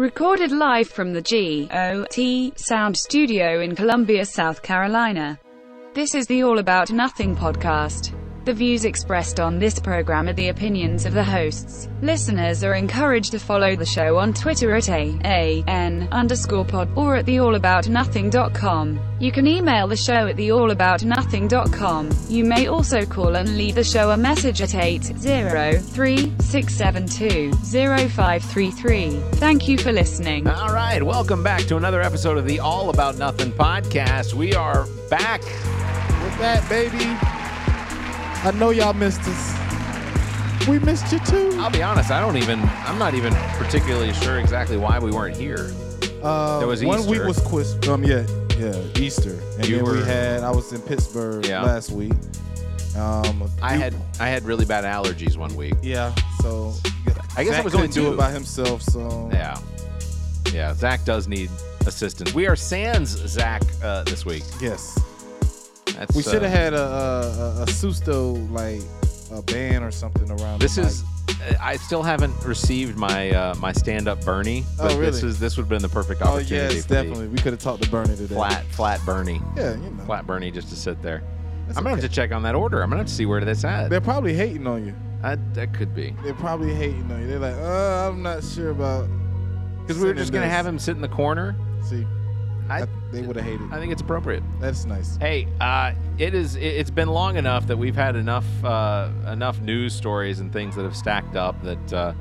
Recorded live from the GOT Sound Studio in Columbia, South Carolina. This is the All About Nothing podcast. The views expressed on this program are the opinions of the hosts. Listeners are encouraged to follow the show on Twitter at AAN underscore pod or at theallaboutnothing.com. You can email the show at theallaboutnothing.com. You may also call and leave the show a message at 803-672-0533. Thank you for listening. All right, welcome back to another episode of the All About Nothing podcast. We are back. with that, baby. I know y'all missed us. We missed you too. I'll be honest, I don't even, I'm not even particularly sure exactly why we weren't here. Uh, There was one week was quiz. Um, yeah, yeah, Easter, and You then we were- had. I was in Pittsburgh Yeah. last week. Um, I you- had, I had really bad allergies one week. yeah. So I guess Zach it was only couldn't do it by himself. So Yeah. Yeah, Zach does need assistance. We are sans Zach uh, this week. yes, That's, we should uh, have had a, a, a, Susto like a band or something around. This is. I still haven't received my uh, my stand up Bernie. Oh, But This really? is this would have been the perfect. Oh opportunity. yes, definitely. We could have talked to Bernie today. Flat flat Bernie. Yeah, you know. Flat Bernie just to sit there. That's I'm gonna okay. have to check on that order. I'm gonna have to see where that's at. They're probably hating on you. I, that could be They're probably hating on you. They're like, uh, I'm not sure about. because we were just gonna sending have him sit in the corner. See, I, they would have hated. I think it's appropriate. That's nice. Hey, uh, it is. It, has been long enough that we've had enough uh, enough news stories and things that have stacked up that uh,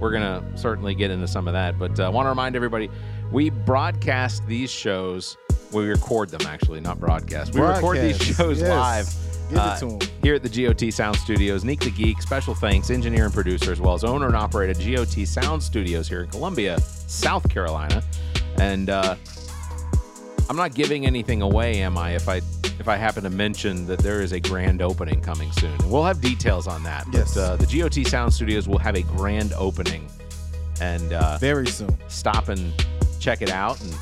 we're gonna certainly get into some of that. But I uh, want to remind everybody, we broadcast these shows. We record them actually, not broadcast. We record these shows yes. live. Give uh. Here at the GOT Sound Studios, Neek the Geek, special thanks, engineer and producer, as well as owner and operator GOT Sound Studios here in Columbia, South Carolina. And uh, I'm not giving anything away, am I? If I if I happen to mention that there is a grand opening coming soon, and we'll have details on that. Yes. But uh, the GOT Sound Studios will have a grand opening, and uh, Very soon. stop and check it out. And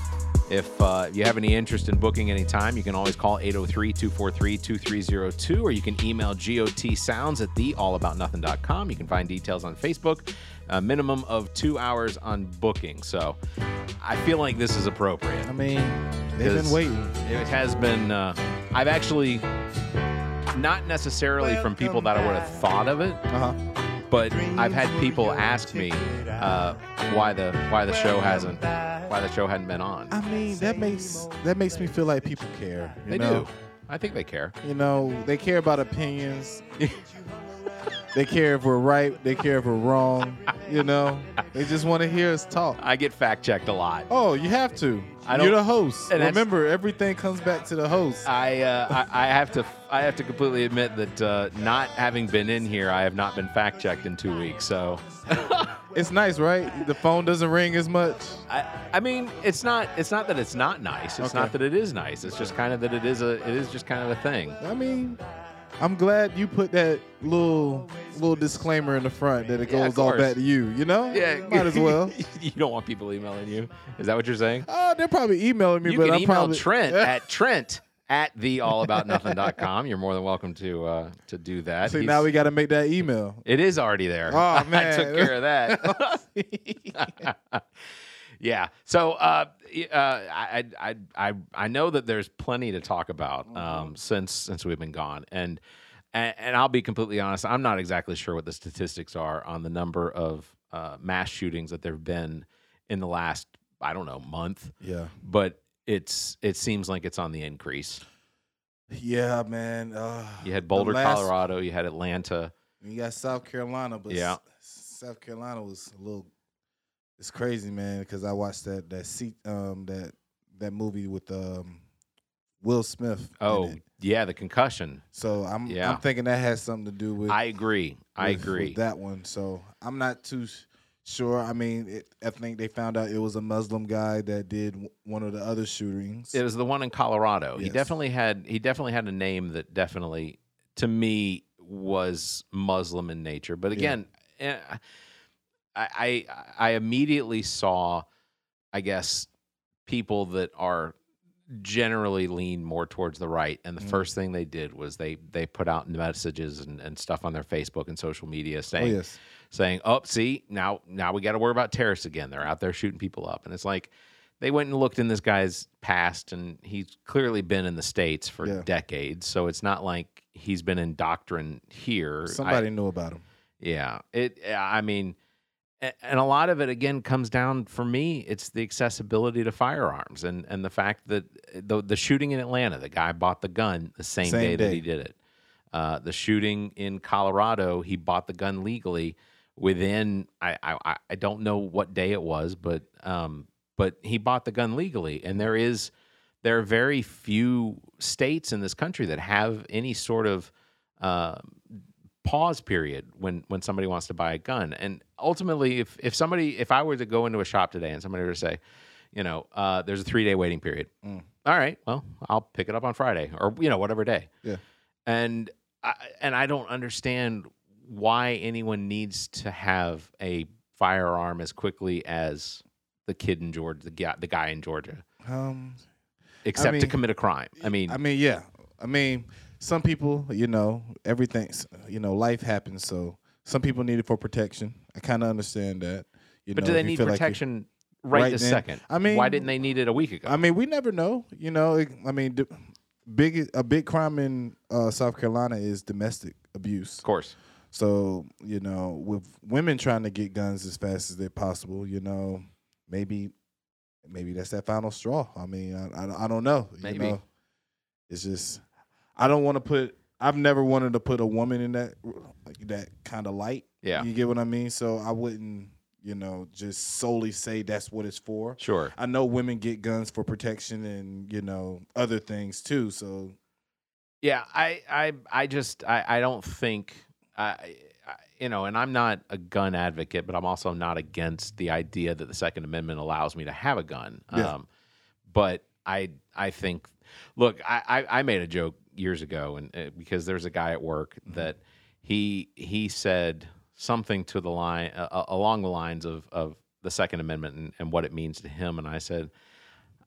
if uh, you have any interest in booking any time, you can always call 803 243 2302 or you can email gotsounds at theallaboutnothing.com. You can find details on Facebook. A minimum of two hours on booking. So I feel like this is appropriate. I mean, they've been waiting. It has been, uh, I've actually, not necessarily from people that I would have thought of it, Uh huh. but I've had people ask me uh, why the why the show hasn't why the show hadn't been on. I mean, that makes that makes me feel like people care. You They know? do. I think they care. You know, they care about opinions. they care if we're right. They care if we're wrong. You know, they just want to hear us talk. I get fact checked a lot. Oh, you have to. I You're the host. and Remember, everything comes back to the host. I, uh, I I have to I have to completely admit that uh, not having been in here, I have not been fact checked in two weeks. So It's nice, right? The phone doesn't ring as much. I, I mean, it's not it's not that it's not nice. It's Okay. not that it is nice. It's just kind of that it is a it is just kind of a thing. I mean, I'm glad you put that little little disclaimer in the front that it Yeah, of goes all course. back to you. You know? Yeah, might as well. you don't want people emailing you. Is that what you're saying? Oh, they're probably emailing me, you but can I'm email probably Trent at Trent at theallaboutnothing.com. You're more than welcome to uh, to do that. See, He's- now we got to make that email. it is already there. Oh, I man. took care of that. yeah. So uh, uh, I, I I I know that there's plenty to talk about Mm-hmm. um, since since we've been gone, and, and and I'll be completely honest. I'm not exactly sure what the statistics are on the number of uh, mass shootings that there've been in the last I don't know month, Yeah. but it's it seems like it's on the increase. Yeah, man. Uh, You had Boulder, last- Colorado. You had Atlanta. You got South Carolina, but Yeah. South Carolina was a little. It's crazy, man, because I watched that that seat um that that movie with um Will Smith. Oh yeah, the concussion. so I'm yeah. I'm thinking that has something to do with I agree. I with- with agree. that one. So I'm not too sure. I mean, it, I think they found out it was a Muslim guy that did w- one of the other shootings. It was the one in Colorado. He definitely had he definitely had a name that definitely to me was Muslim in nature. But Yeah. again, eh, I, I I immediately saw, I guess, people that are generally lean more towards the right. And the Mm. first thing they did was they they put out messages and, and stuff on their Facebook and social media Oh saying yes. saying, "Oh, see, now now we got to worry about terrorists again. They're out there shooting people up." And it's like they went and looked in this guy's past, and he's clearly been in the states for Yeah. decades. So it's not like he's been in doctrine here. I- Somebody knew about him. yeah, it. I mean, and a lot of it again comes down for me. It's the accessibility to firearms and and the fact that the the shooting in Atlanta, the guy bought the gun the same, Same day, that he did it. Uh, the shooting in Colorado, he bought the gun legally within I I, I- I don't know what day it was, but um, but he bought the gun legally, and there is there are very few states in this country that have any sort of uh, pause period when when somebody wants to buy a gun. And ultimately, if if somebody if I were to go into a shop today and somebody were to say, you know, uh, there's a three day waiting period. Mm. All right, well, I'll pick it up on Friday or you know whatever day. Yeah. And I, and I don't understand why anyone needs to have a firearm as quickly as the kid in Georgia, the guy, the guy in Georgia, Um, except to mean, commit a crime. I mean, I mean, yeah. I mean, some people, you know, everything's, you know, life happens. So some people need it for protection. I kind of understand that. You but know, do they you need feel like protection right, right this then. second? I mean, why didn't they need it a week ago? I mean, we never know. You know, it- I mean, d- big a big crime in uh, South Carolina is domestic abuse. of course. So you know, with women trying to get guns as fast as they possible, you know, maybe maybe that's that final straw. I mean, I I, I don't know. You Maybe. know? it's just I don't want to put. I've never wanted to put a woman in that like that kind of light. Yeah. you get what I mean. So I wouldn't, you know, just solely say that's what it's for. Sure. I know women get guns for protection and you know other things too. So Yeah, I, I, I just, I, I don't think, I, I, you know, and I'm not a gun advocate, but I'm also not against the idea that the Second Amendment allows me to have a gun. Yeah. Um, but I, I think, look, I, I, I made a joke years ago, and uh, because there's a guy at work that he, he said something to the line, uh, uh, along the lines of, of the Second Amendment and, and what it means to him, and I said.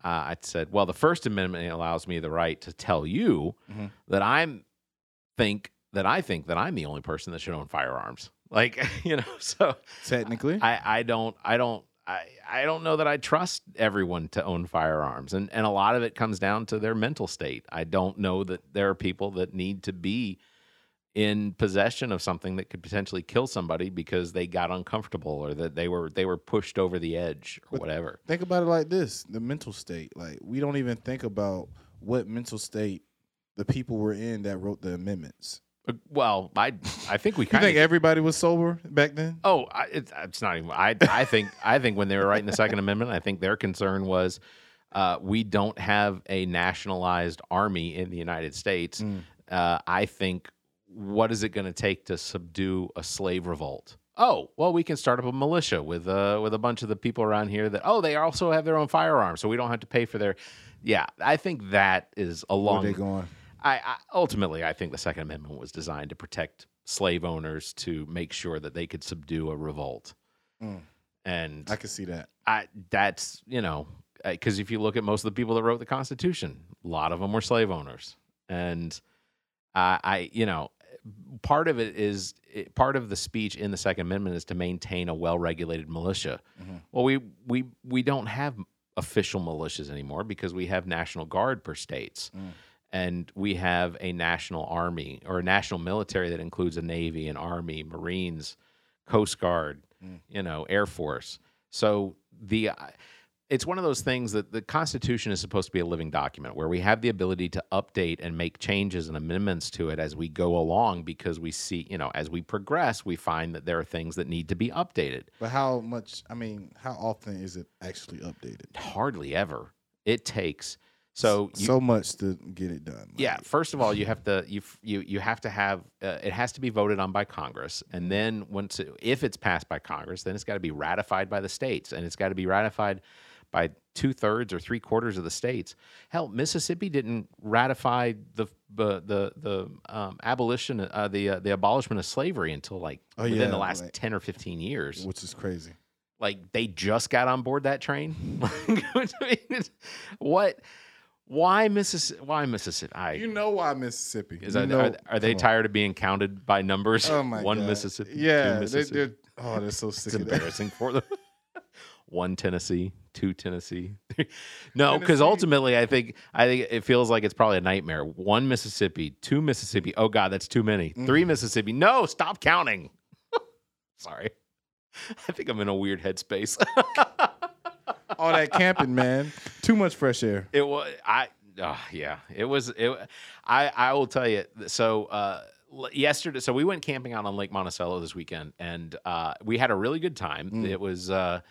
Uh, I said, well, the First Amendment allows me the right to tell you Mhm. that I'm think that I think that I'm the only person that should own firearms. Like, you know, so technically, I, I don't I don't I, I don't know that I trust everyone to own firearms. And and a lot of it comes down to their mental state. I don't know that there are people that need to be in possession of something that could potentially kill somebody because they got uncomfortable or that they were they were pushed over the edge or But- whatever. think about it like this: the mental state. Like we don't even think about what mental state the people were in that wrote the amendments. Uh, Well, I I think we You kind think everybody was sober back then? Oh, I, it's, it's not even. I I think I think when they were writing the Second Amendment, I think their concern was uh, we don't have a nationalized army in the United States. Mm. Uh, I think what is it going to take to subdue a slave revolt? Oh, well, we can start up a militia with uh, with a bunch of the people around here that oh they also have their own firearms, so we don't have to pay for their. Yeah, I think that is Where along. they going? I, I ultimately I think the Second Amendment was designed to protect slave owners to make sure that they could subdue a revolt, Mm. and I can see that. I, that's you know because if you look at most of the people that wrote the Constitution, a lot of them were slave owners, and I, I you know part of it is it, part of the speech in the Second Amendment is to maintain a well-regulated militia. Mhm. Well, we we we don't have official militias anymore because we have National Guard per states. Mm. And we have a national army or a national military that includes a navy, an army, Marines, Coast Guard, Mm. you know, Air Force. So the uh, it's one of those things that the Constitution is supposed to be a living document where we have the ability to update and make changes and amendments to it as we go along because we see, you know, as we progress, we find that there are things that need to be updated. But how much? I mean, how often is it actually updated? Hardly ever. It takes so you, so much to get it done. Yeah, first of all, you have to you you you have to have uh, it has to be voted on by Congress, and then once it, if it's passed by Congress, then it's got to be ratified by the states, and it's got to be ratified by two thirds or three quarters of the states. Hell, Mississippi didn't ratify the the the, the um, abolition uh, the uh, the abolishment of slavery until like Oh, within yeah, the last like- ten or fifteen years which is crazy. like they just got on board that train Like, I mean, it's- what Why Mississippi? Why Mississippi? I, You know why Mississippi? is that, know- are, are they come on. tired of being counted by numbers? Oh my One God. Mississippi. two Yeah, they, Mississippi. they're oh, they're so sick it's embarrassing for them. One Tennessee, two Tennessee. no, because ultimately, I think I think it feels like it's probably a nightmare. One Mississippi, two Mississippi. Oh God, that's too many. Mm. Three Mississippi. No, stop counting. Sorry, I think I'm in a weird headspace. All that camping, man. Too much fresh air. It was I. Uh, yeah, it was. It. I. I will tell you. So uh, yesterday, so we went camping out on Lake Monticello this weekend, and uh, we had a really good time. Mm. It was. Uh,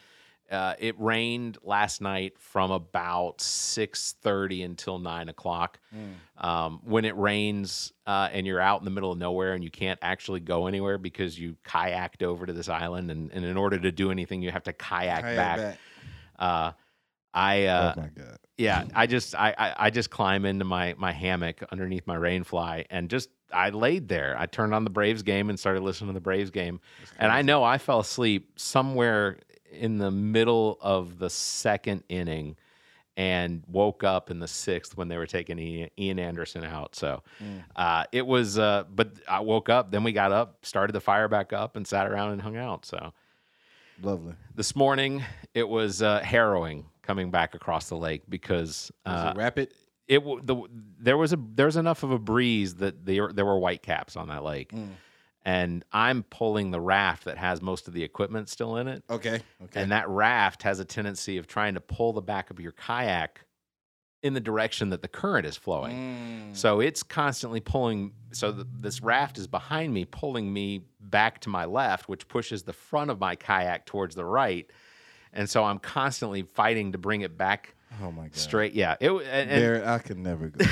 uh, it rained last night from about six thirty until nine o'clock. Mm. Um, when it rains uh, and you're out in the middle of nowhere and you can't actually go anywhere because you kayaked over to this island, and, and in order to do anything, you have to kayak, Kayak back. back. Uh, I. Uh, oh my god. yeah, I just I, I I just climb into my my hammock underneath my rainfly and just I laid there. I turned on the Braves game and started listening to the Braves game. And I know I fell asleep somewhere in the middle of the second inning and woke up in the sixth when they were taking Ian, Ian Anderson out. So Mm. uh, it was, uh, but I woke up, then we got up, started the fire back up, and sat around and hung out. So Lovely. this morning it was uh, harrowing coming back across the lake because Was uh, it rapid? it w- the there was a there was enough of a breeze that there there were white caps on that lake, Mm. and I'm pulling the raft that has most of the equipment still in it, Okay. Okay. and that raft has a tendency of trying to pull the back of your kayak in the direction that the current is flowing. Mm. So it's constantly pulling. So th this raft is behind me, pulling me back to my left, which pushes the front of my kayak towards the right. And so I'm constantly fighting to bring it back oh my god. straight. Yeah, it and, and Barrett, I can never go.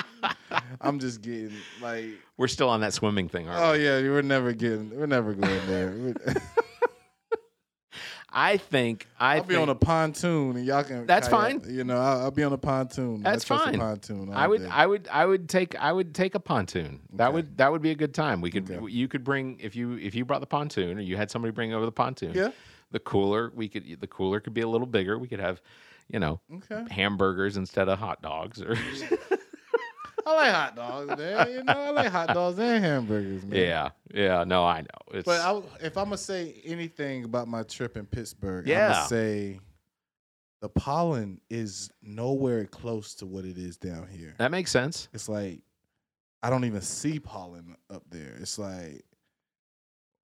I'm just getting like, we're still on that swimming thing, aren't oh we? Oh yeah, we're never getting, we're never going there. I think I I'll be on a pontoon and y'all can. That's kayak. fine. You know, I'll, I'll be on a pontoon. That's fine. A pontoon. I would day. I would I would take I would take a pontoon. That Okay. would that would be a good time. We could Okay. you could bring if you if you brought the pontoon or you had somebody bring over the pontoon. Yeah. The cooler we could the cooler could be a little bigger. We could have, you know, Okay. hamburgers instead of hot dogs or I like hot dogs, man. You know, I like hot dogs and hamburgers, man. Yeah. Yeah, no, I know. It's But I, if I'm gonna say anything about my trip in Pittsburgh, I'm gonna say the pollen is nowhere close to what it is down here. that makes sense. It's like I don't even see pollen up there. It's like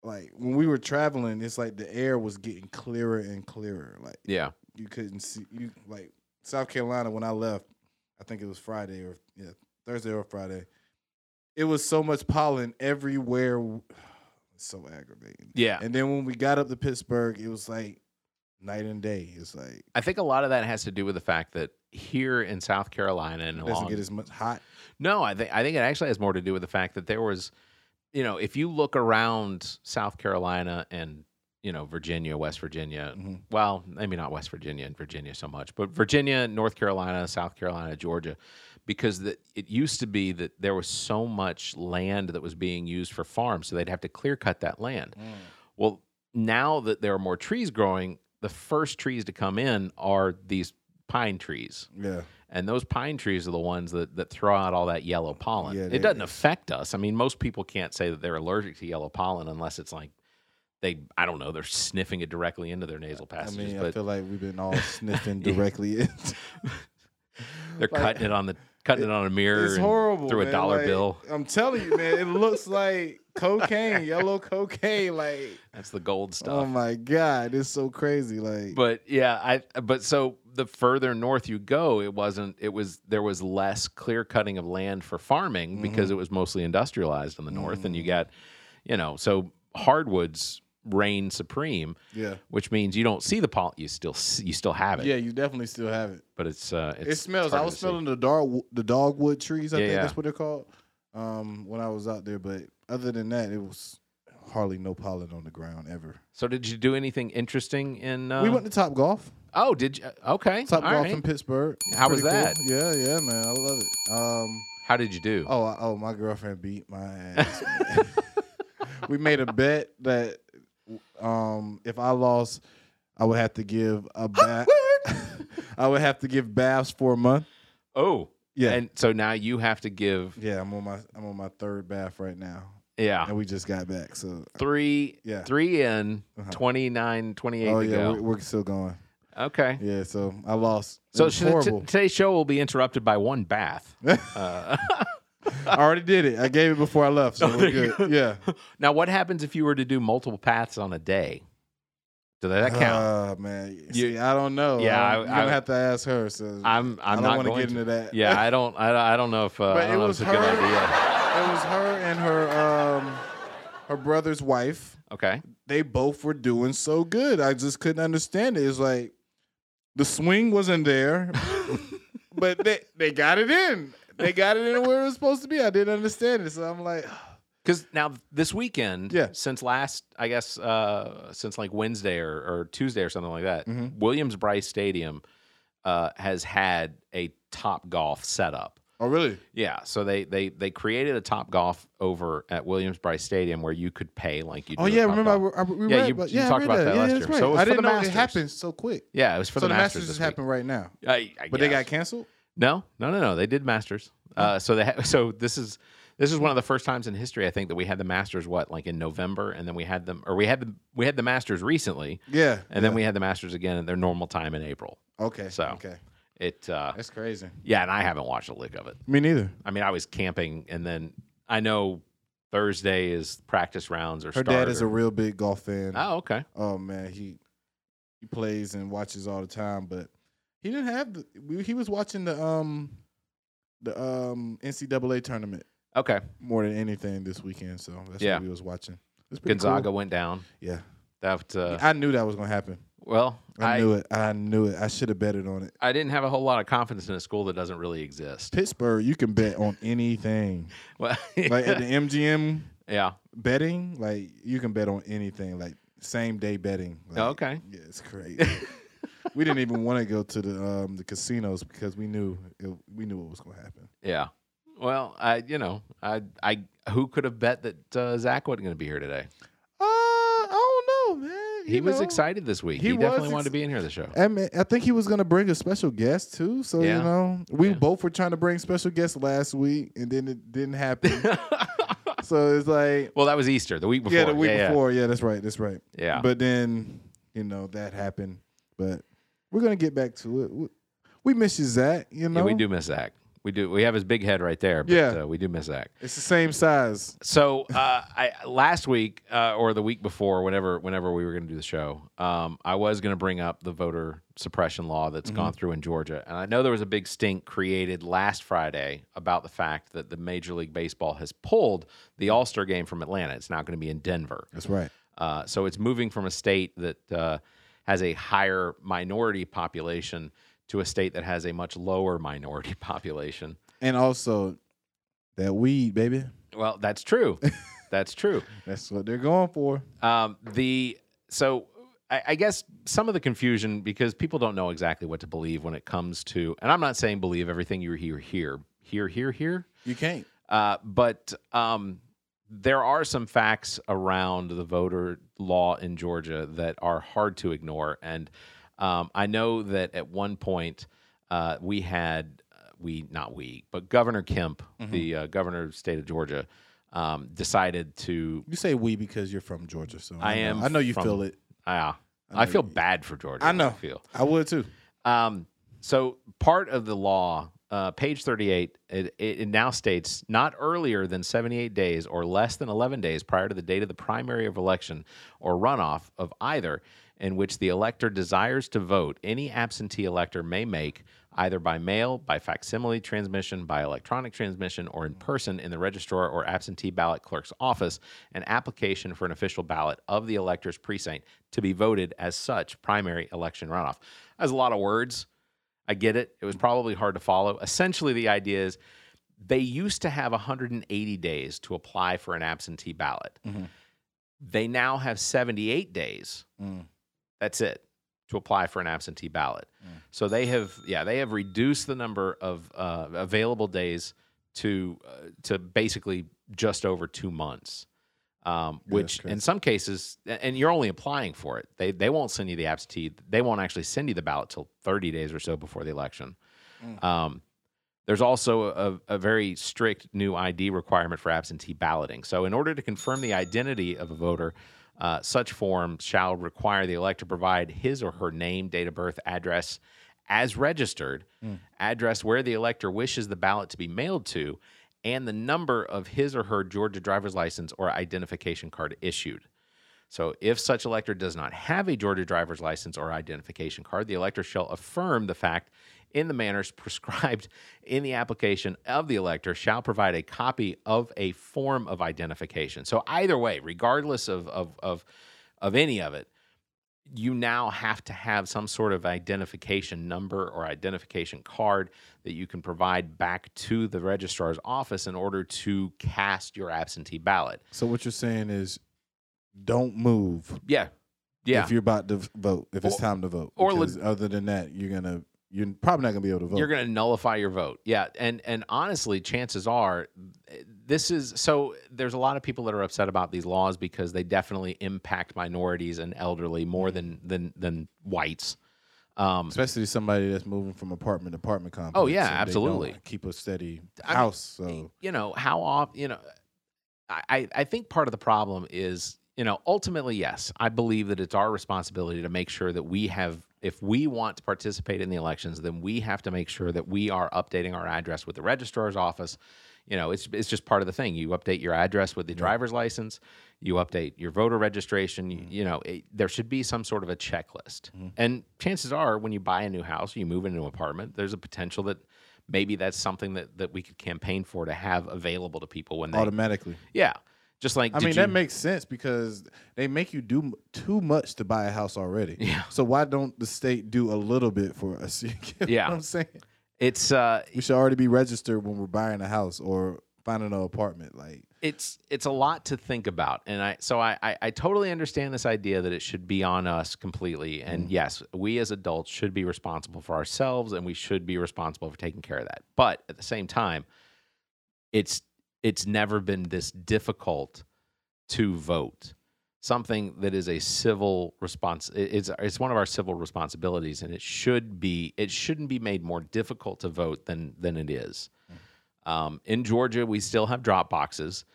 like when we were traveling, it's like the air was getting clearer and clearer. Like Yeah. you couldn't see you like South Carolina when I left, I think it was Friday or yeah, Thursday or Friday. It was so much pollen everywhere. It's so aggravating. Yeah. And then when we got up to Pittsburgh, it was like night and day. It's like I think a lot of that has to do with the fact that here in South Carolina and it doesn't along get as much hot. No, I think I think it actually has more to do with the fact that there was, you know, if you look around South Carolina and you know Virginia, West Virginia, Mhm. well, maybe not West Virginia and Virginia so much, but Virginia, North Carolina, South Carolina, Georgia, because the, it used to be that there was so much land that was being used for farms, so they'd have to clear cut that land. Mm. Well, now that there are more trees growing, the first trees to come in are these pine trees Yeah. and those pine trees are the ones that, that throw out all that yellow pollen. Yeah, it doesn't affect us. I mean, most people can't say that they're allergic to yellow pollen unless it's like they, I don't know, they're sniffing it directly into their nasal passages. I mean, I feel like we've been all sniffing directly in. they're like- cutting it on the cutting it on a mirror It's horrible. through a dollar Like, bill. I'm telling you, man, it looks like cocaine, yellow cocaine. Like, That's the gold stuff. oh my god, it's so crazy. Like, but yeah, I but so the further north you go, it wasn't. It was there was less clear cutting of land for farming because Mm-hmm. it was mostly industrialized in the north, and you Mm. got, you know, so hardwoods reign supreme, yeah, which means you don't see the pollen. You still see, you still have it, yeah, you definitely still have it. but it's uh, it's, it smells. I was to see. smelling the dog, the dogwood trees. I Yeah, think yeah. that's what they're called. Um, when I was out there, but other than that, it was hardly no pollen on the ground ever. So did you do anything interesting in? Uh, we went to Top Golf. Oh, did you? Okay, Top all Golf right. in Pittsburgh. How was Pretty cool. that? Yeah, yeah, man, I love it. Um, How did you do? Oh, I- oh, my girlfriend beat my ass. we made a bet that um, if I lost, I would have to give a bath. I would have to give baths for a month. Oh, Yeah, And so now you have to give yeah. I'm on my I'm on my third bath right now, yeah and we just got back. So three Yeah. three in Uh-huh. 29 28 oh yeah, go. we're, we're still going. okay. Yeah, so I lost. So t- today's show will be interrupted by one bath. Uh, I already did it. I gave it before I left, so Oh, we're good. Yeah. now, what happens if you were to do multiple paths on a day? Does that count? Uh, man, see, I don't know. Yeah, I'm, I- you're gonna I- have to ask her. So I'm I I'm don't not want to going get into that. Yeah, I don't I, I don't know if uh, but I it don't know if was it's her. a good idea. It was her and her um her brother's wife. Okay. They both were doing so good. I just couldn't understand it. It's like the swing wasn't there, but they they got it in. They got it in where it was supposed to be. I didn't understand it, so I'm like, Because now this weekend, Yeah. since last, I guess, uh, since like Wednesday or, or Tuesday or something like that, Mhm. Williams Brice Stadium uh, has had a Top Golf setup. oh really? Yeah, so they they they created a Top Golf over at Williams Brice Stadium where you could pay like you. Oh yeah, remember I, I, we Yeah, read, you- but yeah, talked about that yeah, last year. Right. So it was I for didn't the know Masters. it happened so quick. yeah, it was for so the, the Masters, Masters just happened right now, I, I but they got canceled. No, no, no, no. They did Masters. Uh, so they ha- so this is this is one of the first times in history I think that we had the Masters what like in November, and then we had them or we had the we had the Masters recently, Yeah, and then yeah. we had the Masters again at their normal time in April. okay. so- okay, It uh, that's crazy. yeah, and I haven't watched a lick of it. Me neither. I mean, I was camping, and then I know Thursday is practice rounds or Her dad is or- a real big golf fan. oh okay Oh man, he he plays and watches all the time, but he didn't have the. He was watching the um the um NCAA tournament okay. more than anything this weekend, so that's Yeah. what he was watching. Pretty Gonzaga cool. went down. Yeah, That uh, I knew that was gonna happen. well, I, I knew it. I knew it. I should have betted on it. I didn't have a whole lot of confidence in a school that doesn't really exist. Pittsburgh, you can bet on anything. Well, Like at the MGM yeah. betting, like you can bet on anything. Like same day betting. Like, Oh, okay. Yeah, it's crazy. we didn't even want to go to the um, the casinos because we knew it, we knew what was going to happen. Yeah. Well, I you know I I who could have bet that uh, Zach wasn't going to be here today? Uh, I don't know, man. He You was know, excited this week. he He, definitely was wanted to be in here the show. I mean, I think he was going to bring a special guest too. So Yeah. you know, we Yeah. both were trying to bring special guests last week, and then it didn't happen. so it's like, well, that was Easter, the week before. yeah, the week yeah, before. Yeah. that's right. That's right. Yeah. But then you know that happened. But we're gonna get back to it. We, we miss you, Zach. You know, Yeah, we do miss Zach. We do. We have his big head right there. But, Yeah. uh, we do miss Zach. It's the same size. So uh, I last week uh, or the week before, whenever whenever we were going to do the show, um, I was going to bring up the voter suppression law that's gone through in Georgia, and I know there was a big stink created last Friday about the fact that the Major League Baseball has pulled the All Star game from Atlanta. It's now going to be in Denver. That's right. Uh, so it's moving from a state that uh, has a higher minority population to a state that has a much lower minority population. And also that weed, baby. Well, that's true. that's true. That's what they're going for. Um, the so I, I guess some of the confusion because people don't know exactly what to believe when it comes to, and I'm not saying believe everything you hear here, here, here, here, You can't. uh, but um, there are some facts around the voter law in Georgia that are hard to ignore, and um, I know that at one point uh, we had we not we, but Governor Kemp, the uh, governor of the state of Georgia. Um, decided to You say we because you're from Georgia, so I know. am I know you from- feel it. Yeah, I I, feel you- bad for Georgia. I know. feel. I would too. Um, so part of the law, uh, page thirty-eight, it, it, now states not earlier than seventy-eight days or less than eleven days prior to the date of the primary of election or runoff of either in which the elector desires to vote. Any absentee elector may make either by mail, by facsimile transmission, by electronic transmission, or in person in the registrar or absentee ballot clerk's office, an application for an official ballot of the elector's precinct to be voted as such primary election runoff. That's a lot of words. I get it. It was probably hard to follow. Essentially, the idea is they used to have 180 days to apply for an absentee ballot. Mhm. They now have 78 days. Mm. That's it to apply for an absentee ballot. So they have, yeah, they have reduced the number of uh, available days to uh, to basically just over two months. Um, which in some cases, and you're only applying for it. They they won't send you the absentee. They won't actually send you the ballot till 30 days or so before the election. Mm. Um, There's also a, a very strict new ID requirement for absentee balloting. So, in order to confirm the identity of a voter, uh, such form shall require the elector provide his or her name, date of birth, address as registered, address where the elector wishes the ballot to be mailed to, and the number of his or her Georgia driver's license or identification card issued. So, if such elector does not have a Georgia driver's license or identification card, the elector shall affirm the fact in the manners prescribed in the application of the elector, shall provide a copy of a form of identification. So, either way, regardless of, of, of, of any of it, you now have to have some sort of identification number or identification card that you can provide back to the registrar's office in order to cast your absentee ballot. So what you're saying is, don't move Yeah. Yeah. if you're about to vote. If it's Or- time to vote, or because other than that, you're gonna you're probably not gonna be able to vote. You're going to nullify your vote. Yeah, and and honestly, chances are this is so there's a lot of people that are upset about these laws because they definitely impact minorities and elderly more than than than whites. Um, Especially somebody that's moving from apartment to apartment complex. Oh, yeah, and they don't absolutely. Keep a steady I mean, house. so you know how often you know I, I think part of the problem is you know ultimately yes i believe that it's our responsibility to make sure that we have if we want to participate in the elections then we have to make sure that we are updating our address with the registrar's office. You know it's, it's just part of the thing. You update your address with the driver's license. You update your voter registration. You, mm-hmm. you know it, there should be some sort of a checklist. Mm-hmm. And chances are when you buy a new house you move into an apartment there's a potential that maybe that's something that, that we could campaign for to have available to people when they automatically. yeah just like I mean, you- that makes sense because they make you do too much to buy a house already. Yeah. So why don't the state do a little bit for us? Yeah. What I'm saying it's uh we should already be registered when we're buying a house or finding an apartment. Like, it's it's a lot to think about and i so I, I i totally understand this idea that it should be on us completely and yes we as adults should be responsible for ourselves and we should be responsible for taking care of that but at the same time it's it's never been this difficult to vote something that is a civil response it's it's one of our civil responsibilities and it should be it shouldn't be made more difficult to vote than than it is um, in Georgia, we still have drop boxes.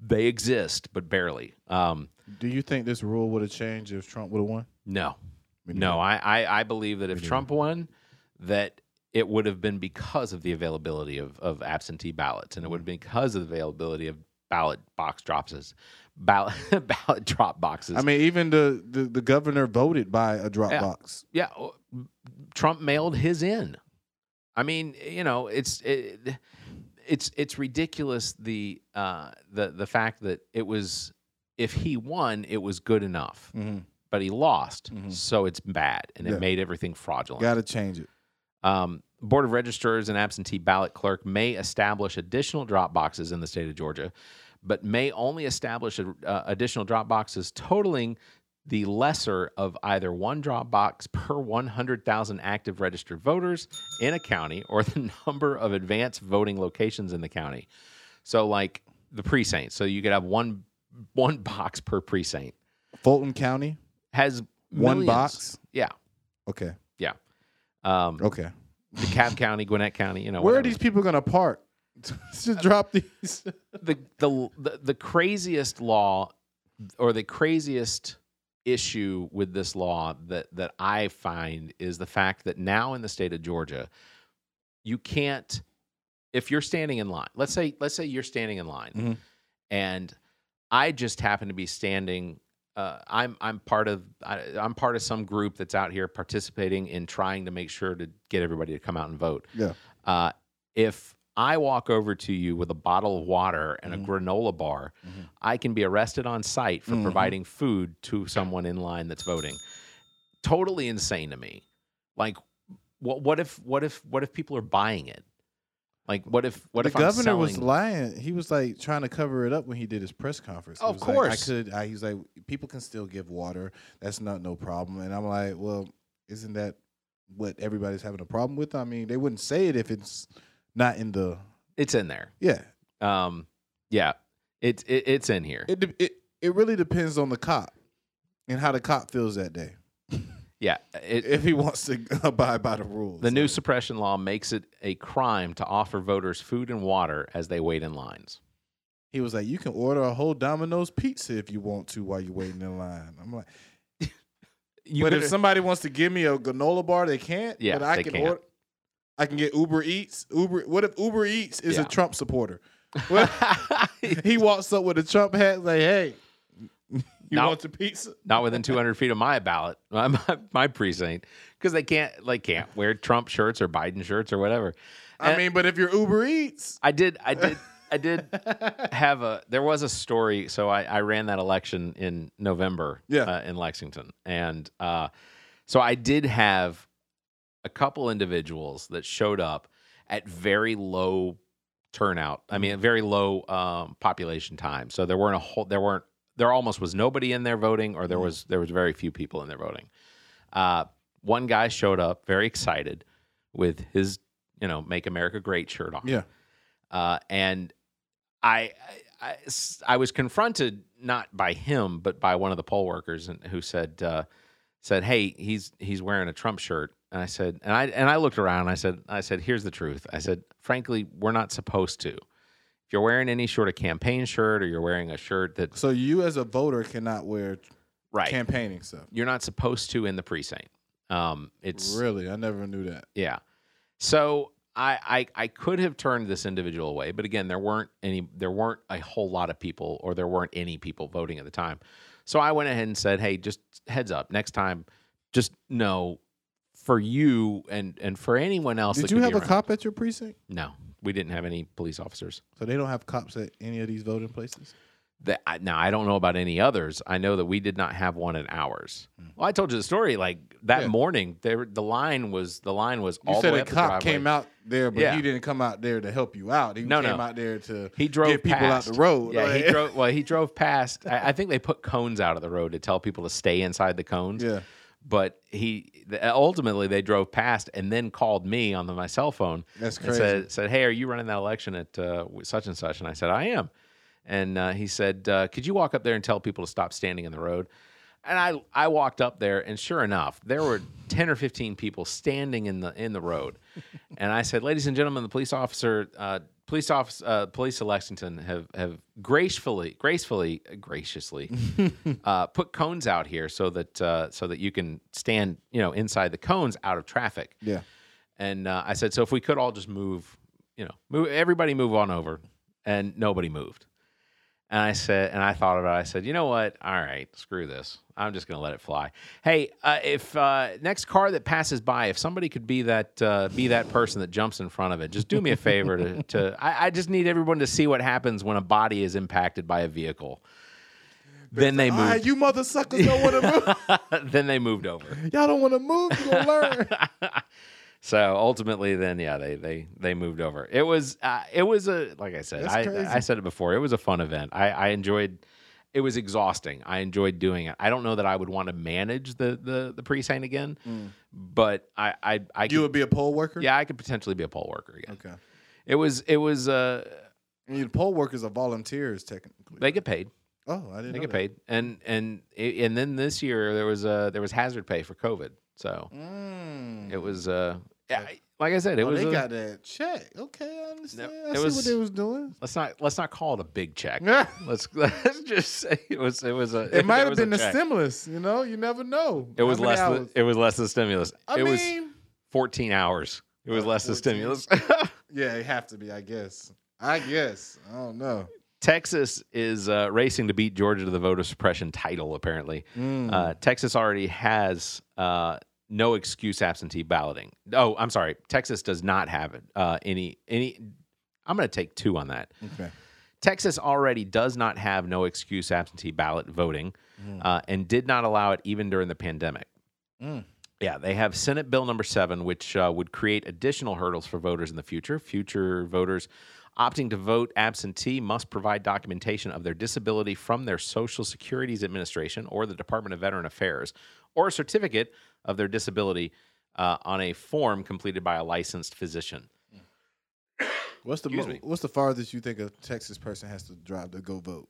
They exist, but barely. Um, do you think this rule would have changed if Trump would have won? no, no. I, I, I believe that if. Trump won, that it would have been because of the availability of, of absentee ballots, and it would have been because of the availability of ballot box drops, ballot ballot drop boxes. I mean, even the, the, the governor voted by a drop Yeah. box. yeah, Trump mailed his in. I mean, you know, it's it, it's it's ridiculous the uh, the the fact that it was if he won, it was good enough, Mm-hmm. but he lost, Mhm. so it's bad, and Yeah. it made everything fraudulent. Got to change it. Um, Board of Registrars and absentee ballot clerk may establish additional drop boxes in the state of Georgia, but may only establish uh, additional drop boxes totaling the lesser of either one drop box per 100,000 active registered voters in a county or the number of advanced voting locations in the county. So, like the precinct, so you could have one one box per precinct Fulton County, has one millions. box. Yeah, Okay. Um, Okay. DeKalb County, Gwinnett County, you know. Where are these people going to park to drop these? the, the the the craziest law or the craziest issue with this law that that I find is the fact that now in the state of Georgia you can't if you're standing in line let's say let's say you're standing in line Mhm. and I just happen to be standing uh, I'm I'm part of I, I'm part of some group that's out here participating in trying to make sure to get everybody to come out and vote Yeah. uh, if I walk over to you with a bottle of water and Mhm. a granola bar, Mhm. I can be arrested on sight for Mhm. providing food to someone in line that's voting. Totally insane to me. Like, what? What if? What if? What if people are buying it? Like, what if? What the if governor was lying. He was like trying to cover it up when he did his press conference. He Of was like, course. I could. I, he was like, people can still give water. That's not no problem. And I'm like, well, isn't that what everybody's having a problem with? I mean, they wouldn't say it if it's not in the. It's in there. Yeah, Um, yeah, it's it, it's in here. it it it really depends on the cop and how the cop feels that day. Yeah, it, if he wants to abide by the rules. the new Like, suppression law makes it a crime to offer voters food and water as they wait in lines. he was like, you can order a whole Domino's pizza if you want to while you're waiting in line. I'm like, You but if somebody wants to give me a granola bar, they can't. Yeah, but I they can can't. order. I can get Uber Eats. Uber. What if Uber Eats is Yeah. a Trump supporter? He walks up with a Trump hat, like, "Hey, you No. want the pizza?" not within 200 feet of my ballot, my, my, my precinct, because they can't like can't wear Trump shirts or Biden shirts or whatever. I mean, but if you're Uber Eats, I did, I did, I did have a. There was a story. So I, I ran that election in November, Yeah. uh, in Lexington, and uh, so I did have a couple individuals that showed up at very low turnout. I mean, very low um, population time. So there weren't a whole. There weren't. There almost was nobody in there voting, or there was there was very few people in there voting. Uh, one guy showed up very excited with his, you know, "Make America Great" shirt on. Yeah, uh, and I, I, I was confronted not by him but by one of the poll workers and who said uh, said hey he's he's wearing a Trump shirt. And I said and I and I looked around and I said I said here's the truth. I said frankly we're not supposed to if you're wearing any sort of campaign shirt or you're wearing a shirt that so you as a voter cannot wear right campaigning stuff. you're not supposed to in the precinct um it's Really, I never knew that. Yeah. So I, I I could have turned this individual away, but again, there weren't any there weren't a whole lot of people or there weren't any people voting at the time. So I went ahead and said, "Hey, just heads up, next time just know for you and and for anyone else Did that you could have be a around- cop at your precinct? No. We didn't have any police officers. So they don't have cops at any of these voting places. That I, now I don't know about any others. I know that we did not have one in ours. Hmm. Well, I told you the story. Like that. Yeah. morning, there the line was the line was You all said the way a cop came out there, but Yeah. he didn't come out there to help you out. He No, came no. out there to He drove get people past. out the road. Yeah, he drove. Well, he drove past. I, I think they put cones out of the road to tell people to stay inside the cones. Yeah. But he ultimately they drove past and then called me on the, my cell phone. That's and crazy. said, said, "Hey, are you running that election at uh, such and such?" And I said, "I am." And uh, he said, uh, "Could you walk up there and tell people to stop standing in the road?" And I I walked up there, and sure enough, there were ten or fifteen people standing in the in the road. and I said, "Ladies and gentlemen, the police officer, uh, police office, uh, police of Lexington have have gracefully, gracefully, graciously uh, put cones out here so that uh, so that you can stand, you know, inside the cones out of traffic." Yeah. And uh, I said, so if we could all just move, you know, move everybody move on over, and nobody moved. And I said, and I thought about it. I said, you know what? All right, screw this. I'm just going to let it fly. Hey, uh, if uh, next car that passes by, if somebody could be that uh, be that person that jumps in front of it, just do me a favor to. to I, I just need everyone to see what happens when a body is impacted by a vehicle. Then they All right, moved. you mother suckers don't want to move. then they moved over. Y'all don't want to move. You gonna learn. So ultimately, then yeah, they they they moved over. It was uh, it was a like I said, I. I said it before. It was a fun event. I, I enjoyed. It was exhausting. I enjoyed doing it. I don't know that I would want to manage the the the precinct again, but I I I You could, would be a poll worker. yeah I could potentially be a poll worker again. Okay. It was it was uh I mean, poll workers are volunteers technically. they get paid. oh, I didn't They know get that. paid, and and and then this year there was uh there was hazard pay for COVID. So Mm. it was uh yeah, like I said, it oh, was they a- got that check. Okay, I understand. I it see was- what they was doing. let's not let's not call it a big check. it Let's let's just say it was it was a it might have was a been the stimulus. You know, you never know. It was less than, it was less than stimulus. I it was 14 hours. It was Uh, less than 14. stimulus. yeah, it have to be. I guess. I guess. I don't know. Texas is uh, racing to beat Georgia to the voter suppression title. Apparently, Mm. uh, Texas already has uh, no excuse absentee balloting. Oh, I'm sorry. Texas does not have it. Uh, any any. I'm going to take two on that. okay. Texas already does not have no excuse absentee ballot voting uh, and did not allow it even during the pandemic. Mm. Yeah, they have Senate Bill number seven, which uh, would create additional hurdles for voters in the future. Future voters opting to vote absentee must provide documentation of their disability from their Social Securities Administration or the Department of Veteran Affairs, or a certificate of their disability uh, on a form completed by a licensed physician. What's the mo- what's the farthest you think a Texas person has to drive to go vote?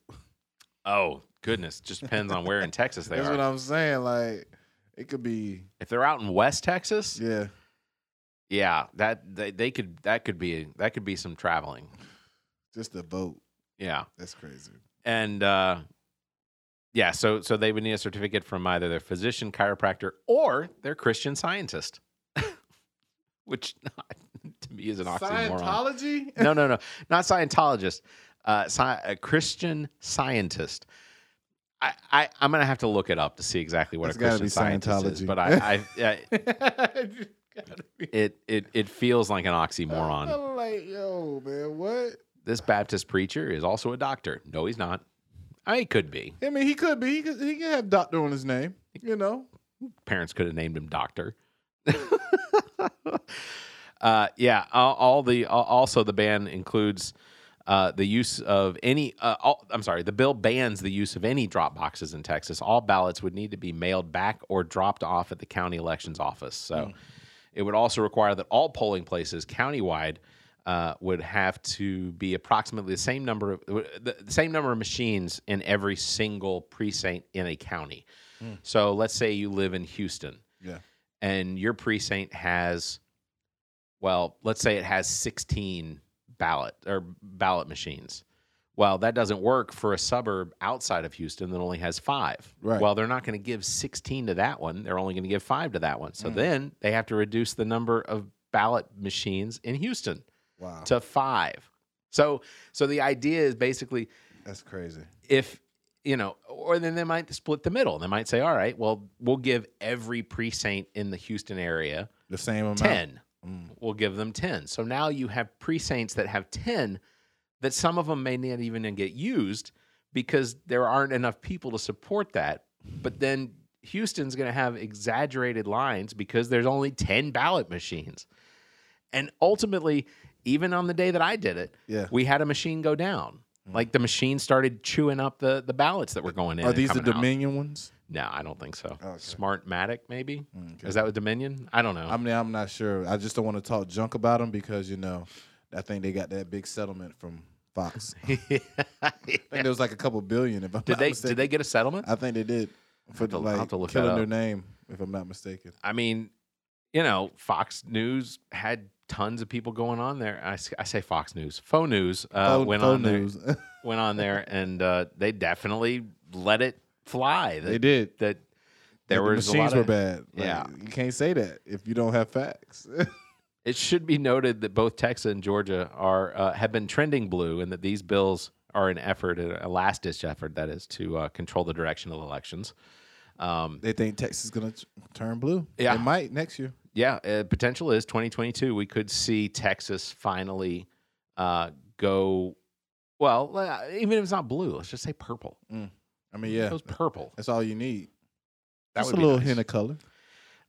Oh goodness, just depends on where in Texas they That's are. That's what I'm saying. Like, It could be If they're out in West Texas, yeah. yeah, that they, they could that could be that could be some traveling. Just a vote. Yeah. That's crazy. and uh, yeah, so so they would need a certificate from either their physician, chiropractor, or their Christian scientist, which to me is an oxymoron. Scientology? no, no, no, not Scientologist, uh, sci- a Christian scientist. I, I I'm gonna have to look it up to see exactly what It's a Christian scientist is, but I, I, yeah, it it it feels like an I'm oxymoron. like, yo, man, what? This Baptist preacher is also a doctor. No, he's not. I he could be. I mean, he could be. He could, he could have doctor on his name. You know, parents could have named him doctor. uh, yeah, all, all the al- also the ban includes uh, the use of any. Uh, all, I'm sorry, the bill bans the use of any drop boxes in Texas. All ballots would need to be mailed back or dropped off at the county elections office. So it would also require that all polling places countywide. Uh, would have to be approximately the same number of the, the same number of machines in every single precinct in a county. So let's say you live in Houston. Yeah. and your precinct has well let's say it has 16 ballot or ballot machines. Well that doesn't work for a suburb outside of houston that only has five. Right. well they're not going to give 16 to that one. They're only going to give five to that one. So then they have to reduce the number of ballot machines in houston Wow, to five so so the idea is basically that's crazy. if you know, or then they might split the middle. They might say, all right, well, we'll give every precinct in the Houston area The same amount. 10. Mm. We'll give them 10. So now you have precincts that have 10 that some of them may not even get used because there aren't enough people to support that. But then Houston's going to have exaggerated lines because there's only 10 ballot machines. And ultimately, even on the day that I did it, Yeah. we had a machine go down. Mm. Like the machine started chewing up the, the ballots that were going in. Are these the coming out. Dominion ones? No, I don't think so. Okay. Smartmatic, maybe. Mm, okay. Is that with Dominion? I don't know. I mean, I'm not sure. I just don't want to talk junk about them because you know, I think they got that big settlement from Fox. I think there was like a couple billion. If I'm did not they mistaken. did they get a settlement? I think they did for I'll like killing their name, if I'm not mistaken. I mean, you know, Fox News had tons of people going on there. I say Fox News, faux news uh, Faux- went faux on there, went on there, and uh, they definitely let it fly. That, they did. that. There the was a machines lot were bad. Like, Yeah. you can't say that if you don't have facts. It should be noted that both Texas and Georgia are uh, have been trending blue, and that these bills are an effort, a last ditch effort, that is, to uh, control the direction of elections. Um, they think Texas is gonna turn blue. Yeah. it might next year. Yeah, uh, potential is 2022. We could see Texas finally uh, go. Well, uh, even if it's not blue, let's just say purple. I mean, yeah, It goes purple. that's all you need. That Just would a be little nice. hint of color.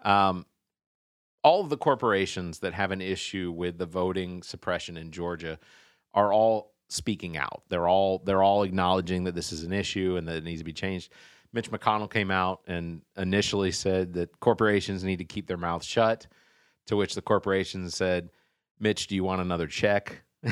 Um, all of the corporations that have an issue with the voting suppression in Georgia are all speaking out. They're all they're all acknowledging that this is an issue and that it needs to be changed. Mitch McConnell came out and initially said that corporations need to keep their mouths shut. To which the corporations said, "Mitch, do you want another check?"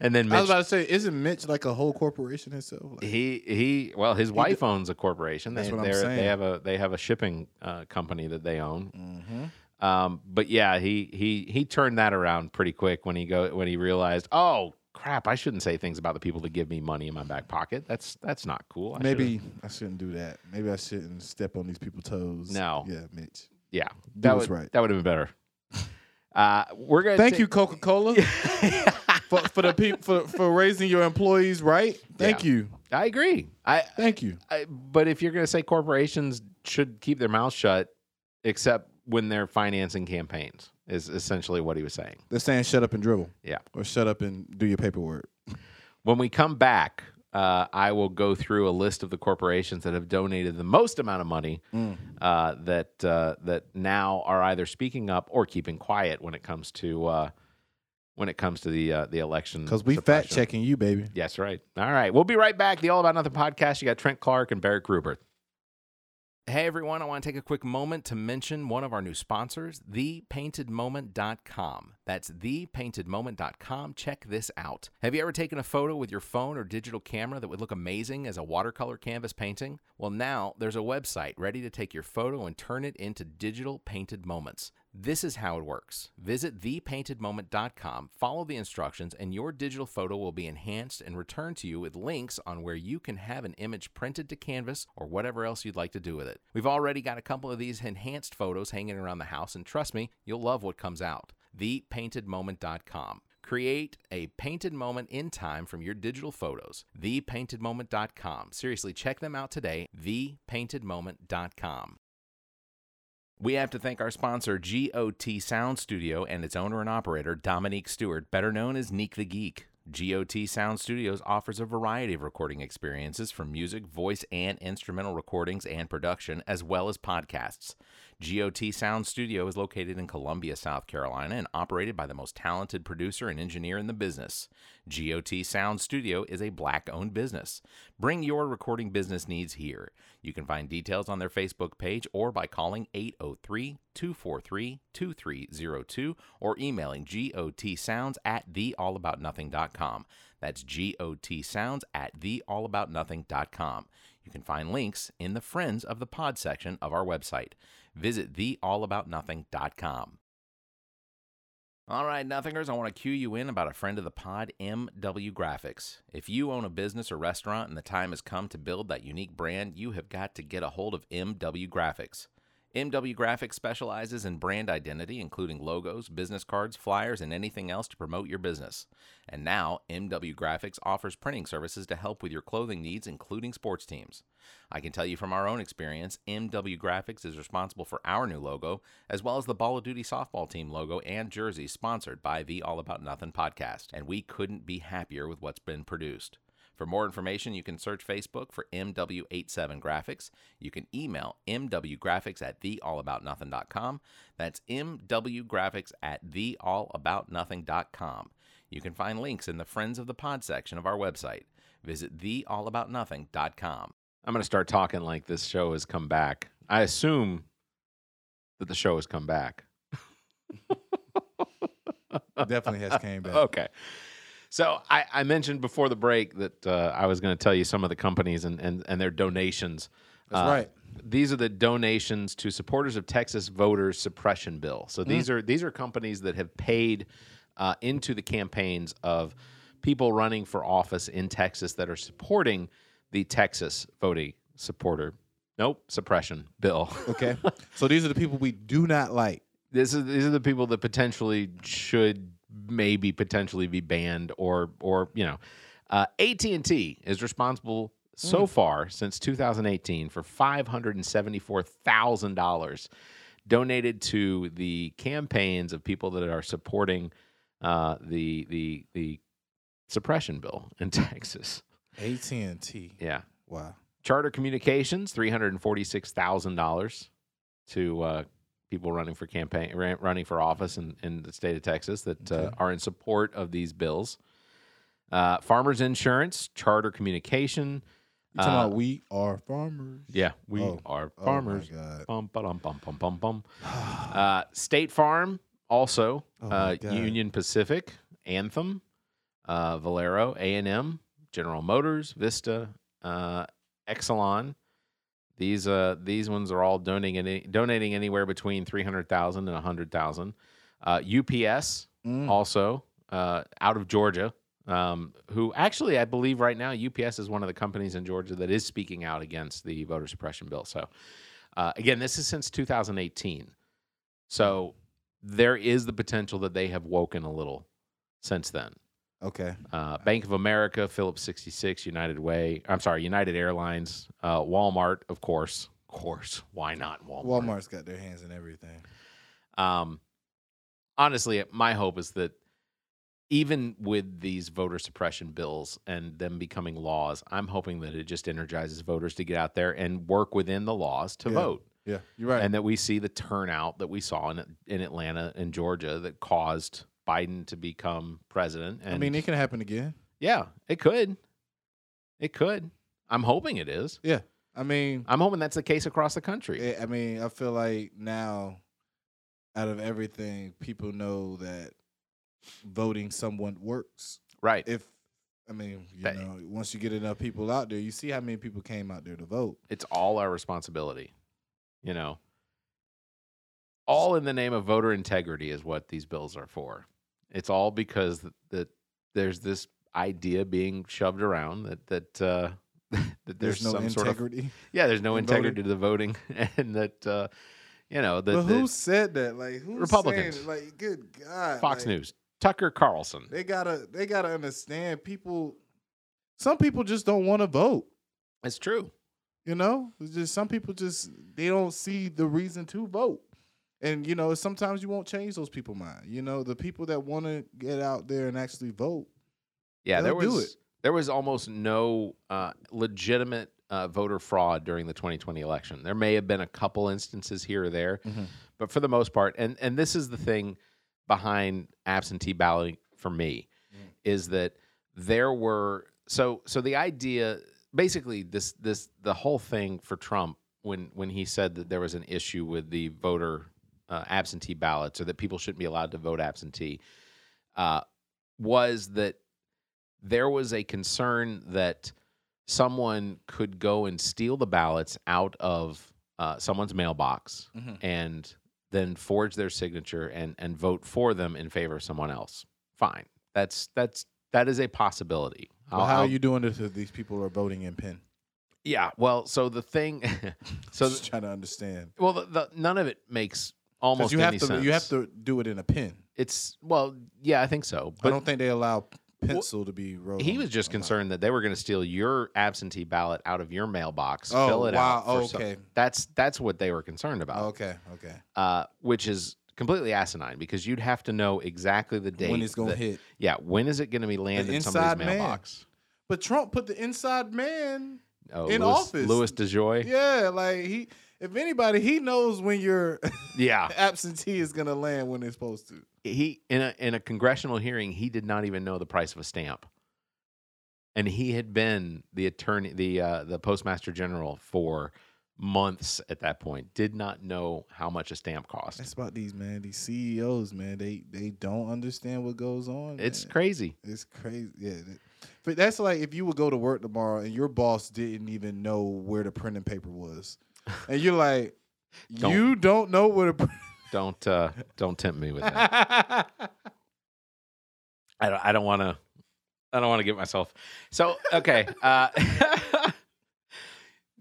And then I was about to say, isn't Mitch like a whole corporation himself? Like, he he well his wife d- owns a corporation. That's they, what I'm saying. They have a they have a shipping uh, company that they own. Mhm. Um, but yeah, he he he turned that around pretty quick when he go when he realized, oh crap, I shouldn't say things about the people that give me money in my back pocket. That's that's not cool. I should've- Maybe I shouldn't do that. Maybe I shouldn't step on these people's toes. No. Yeah, Mitch. yeah, Do that was right. that would have been better. Uh, we're gonna Thank you, Coca Cola, for for the people for, for raising your employees right. Thank Yeah. you. I agree. I, Thank you. I but if you're gonna say corporations should keep their mouths shut, except when they're financing campaigns, is essentially what he was saying. They're saying shut up and dribble. Yeah. Or shut up and do your paperwork. When we come back, uh, I will go through a list of the corporations that have donated the most amount of money Mm. uh, that uh, that now are either speaking up or keeping quiet when it comes to uh, when it comes to the uh, the election. Because we fact checking you, baby. Yes, right. All right, we'll be right back. The All About Nothing podcast. You got Trent Clark and Barrett Gruber. Hey everyone, I want to take a quick moment to mention one of our new sponsors, thepaintedmoment.com. That's thepaintedmoment.com. Check this out. Have you ever taken a photo with your phone or digital camera that would look amazing as a watercolor canvas painting? Well, now there's a website ready to take your photo and turn it into digital painted moments. This is how it works. Visit thepaintedmoment.com, follow the instructions, and your digital photo will be enhanced and returned to you with links on where you can have an image printed to canvas or whatever else you'd like to do with it. We've already got a couple of these enhanced photos hanging around the house, and trust me, you'll love what comes out. Thepaintedmoment.com. Create a painted moment in time from your digital photos. Thepaintedmoment.com. Seriously, check them out today. Thepaintedmoment.com. We have to thank our sponsor, GOT Sound Studio, and its owner and operator, Dominique Stewart, better known as Neek the Geek. GOT Sound Studios offers a variety of recording experiences from music, voice, and instrumental recordings and production, as well as podcasts. GOT Sound Studio is located in Columbia, South Carolina, and operated by the most talented producer and engineer in the business. GOT Sound Studio is a black owned business. Bring your recording business needs here. You can find details on their Facebook page or by calling 803 243 2302 or emailing gotsounds at theallaboutnothing.com. That's gotsounds at theallaboutnothing.com. You can find links in the Friends of the Pod section of our website. Visit theallaboutnothing.com. All right, Nothingers, I want to cue you in about a friend of the pod, MW Graphics. If you own a business or restaurant and the time has come to build that unique brand, you have got to get a hold of MW Graphics. MW Graphics specializes in brand identity, including logos, business cards, flyers, and anything else to promote your business. And now, MW Graphics offers printing services to help with your clothing needs, including sports teams. I can tell you from our own experience, MW Graphics is responsible for our new logo, as well as the Ball of Duty softball team logo and jersey sponsored by the All About Nothing podcast, and we couldn't be happier with what's been produced. For more information, you can search Facebook for MW87 Graphics. You can email MWGraphics at theallaboutnothing.com. That's MWGraphics at theallaboutnothing.com. You can find links in the Friends of the Pod section of our website. Visit theallaboutnothing.com. I'm going to start talking like this show has come back. I assume that the show has come back. Definitely has came back. Okay. So I, I mentioned before the break that uh, I was going to tell you some of the companies and, and, and their donations. That's Uh, right. These are the donations to supporters of Texas voters suppression bill. So these are these are companies that have paid uh, into the campaigns of people running for office in Texas that are supporting the Texas voting supporter nope suppression bill. Okay. so these are the people we do not like. this is these are the people that potentially should maybe potentially be banned or or you know uh, AT&T is responsible so far since 2018 for $574,000 donated to the campaigns of people that are supporting uh, the the the suppression bill in Texas. AT and T. Yeah. Wow. Charter Communications, three hundred and forty-six thousand dollars to uh, people running for campaign, running for office in, in the state of Texas that uh, are in support of these bills. Uh, Farmers Insurance, Charter Communication. You talking Uh, about we are farmers? Yeah, we Oh, are Oh farmers. God. Bum, bum, bum, bum, bum. Uh, State Farm, also Oh uh, Union Pacific, Anthem, uh, Valero, A and M, General Motors, Vista, uh, Exelon. These uh, these ones are all donating any, donating anywhere between three hundred thousand and a hundred thousand. Uh, UPS Mm. also uh, out of Georgia, um, who actually I believe right now UPS is one of the companies in Georgia that is speaking out against the voter suppression bill. So uh, again, this is since 2018, so there is the potential that they have woken a little since then. Okay. Uh, Bank of America, Phillips 66, United Way. I'm sorry, United Airlines, uh, Walmart, of course, of course. Why not Walmart? Walmart's got their hands in everything. Um, honestly, my hope is that even with these voter suppression bills and them becoming laws, I'm hoping that it just energizes voters to get out there and work within the laws to Yeah. vote. Yeah, you're right. And that we see the turnout that we saw in in Atlanta and Georgia that caused Biden to become president. And I mean, it can happen again. yeah, it could. It could. I'm hoping it is. Yeah. I mean, I'm hoping that's the case across the country. I mean, I feel like now, out of everything, people know that voting someone works. right. If I mean, you That- know, once you get enough people out there, you see how many people came out there to vote. it's all our responsibility. You know, all in the name of voter integrity is what these bills are for. It's all because that, that there's this idea being shoved around that that uh, that there's, There's, no some sort of integrity. yeah, there's no in integrity voting. to the voting, and that uh, you know that, but who that said that? Like who Republicans. Like, good God, Fox like, News, Tucker Carlson. They gotta, they gotta understand. People, some people just don't want to vote. It's true. You know, it's just some people just they don't see the reason to vote. And you know, sometimes you won't change those people mind. You know, the people that want to get out there and actually vote. Yeah, there was it. there was almost no uh, legitimate uh, voter fraud during the 2020 election. There may have been a couple instances here or there, Mhm. but for the most part, and and this is the thing behind absentee balloting for me, Mm. is that there were so so the idea basically this this the whole thing for Trump when when he said that there was an issue with the voter uh, absentee ballots or that people shouldn't be allowed to vote absentee uh, was that there was a concern that someone could go and steal the ballots out of uh, someone's mailbox Mhm. and then forge their signature and and vote for them in favor of someone else. Fine, that's that's that is a possibility. Well, how I'll- are you doing this if these people are voting in pen? Yeah. Well, so the thing, so just trying to understand. well, the, the, none of it makes almost you have any to, sense. you have to do it in a pen. It's well, yeah, I think so. But I don't think they allow pencil to be wrote. he on- was just on concerned that they were going to steal your absentee ballot out of your mailbox, Oh, fill it wow. out. for some- Okay. that's that's what they were concerned about. Okay, okay. Uh, which is completely asinine because you'd have to know exactly the date when it's gonna that- hit. Yeah, when is it going to be landed in somebody's inside man. mailbox? But Trump put the inside man. Oh, In Louis, office. Louis DeJoy. Yeah, like he. If anybody, he knows when your yeah. absentee is gonna land when it's supposed to. he in a in a congressional hearing he did not even know the price of a stamp and he had been the attorney the uh, the postmaster general for months at that point did not know how much a stamp cost That's about these man. These CEOs, man. They they don't understand what goes on. it's man. crazy It's crazy. Yeah. But that's like if you would go to work tomorrow and your boss didn't even know where the printing paper was, and you're like, Don't- you don't know what a don't uh don't tempt me with that i don't i don't want to i don't want to get myself so okay uh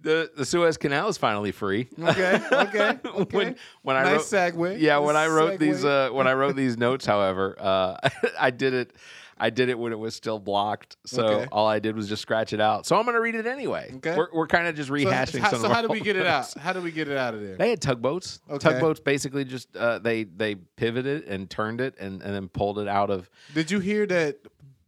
the the suez canal is finally free Okay, okay, okay. when when i wrote segue. Yeah, when I Nice wrote these uh when I wrote these notes, however, uh I did it I did it when it was still blocked. So Okay. all I did was just scratch it out. So I'm going to read it anyway. Okay. We're we're kind of just So, rehashing how, some so how do we get it out? How do we get it out of there? They had tugboats. Okay. Tugboats basically just uh, they they pivoted and turned it and, and then pulled it out of Did you hear that?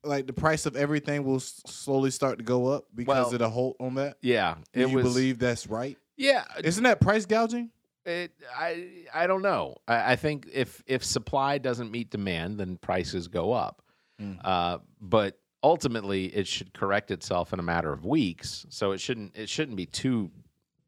Like the price of everything will s- slowly start to go up because Well, of the halt on that. yeah. Do It you was believe that's right? yeah. Isn't that price gouging? It, I I don't know. I, I think if if supply doesn't meet demand, then prices go up. Mm. Uh, but ultimately, it should correct itself in a matter of weeks. So it shouldn't it shouldn't be too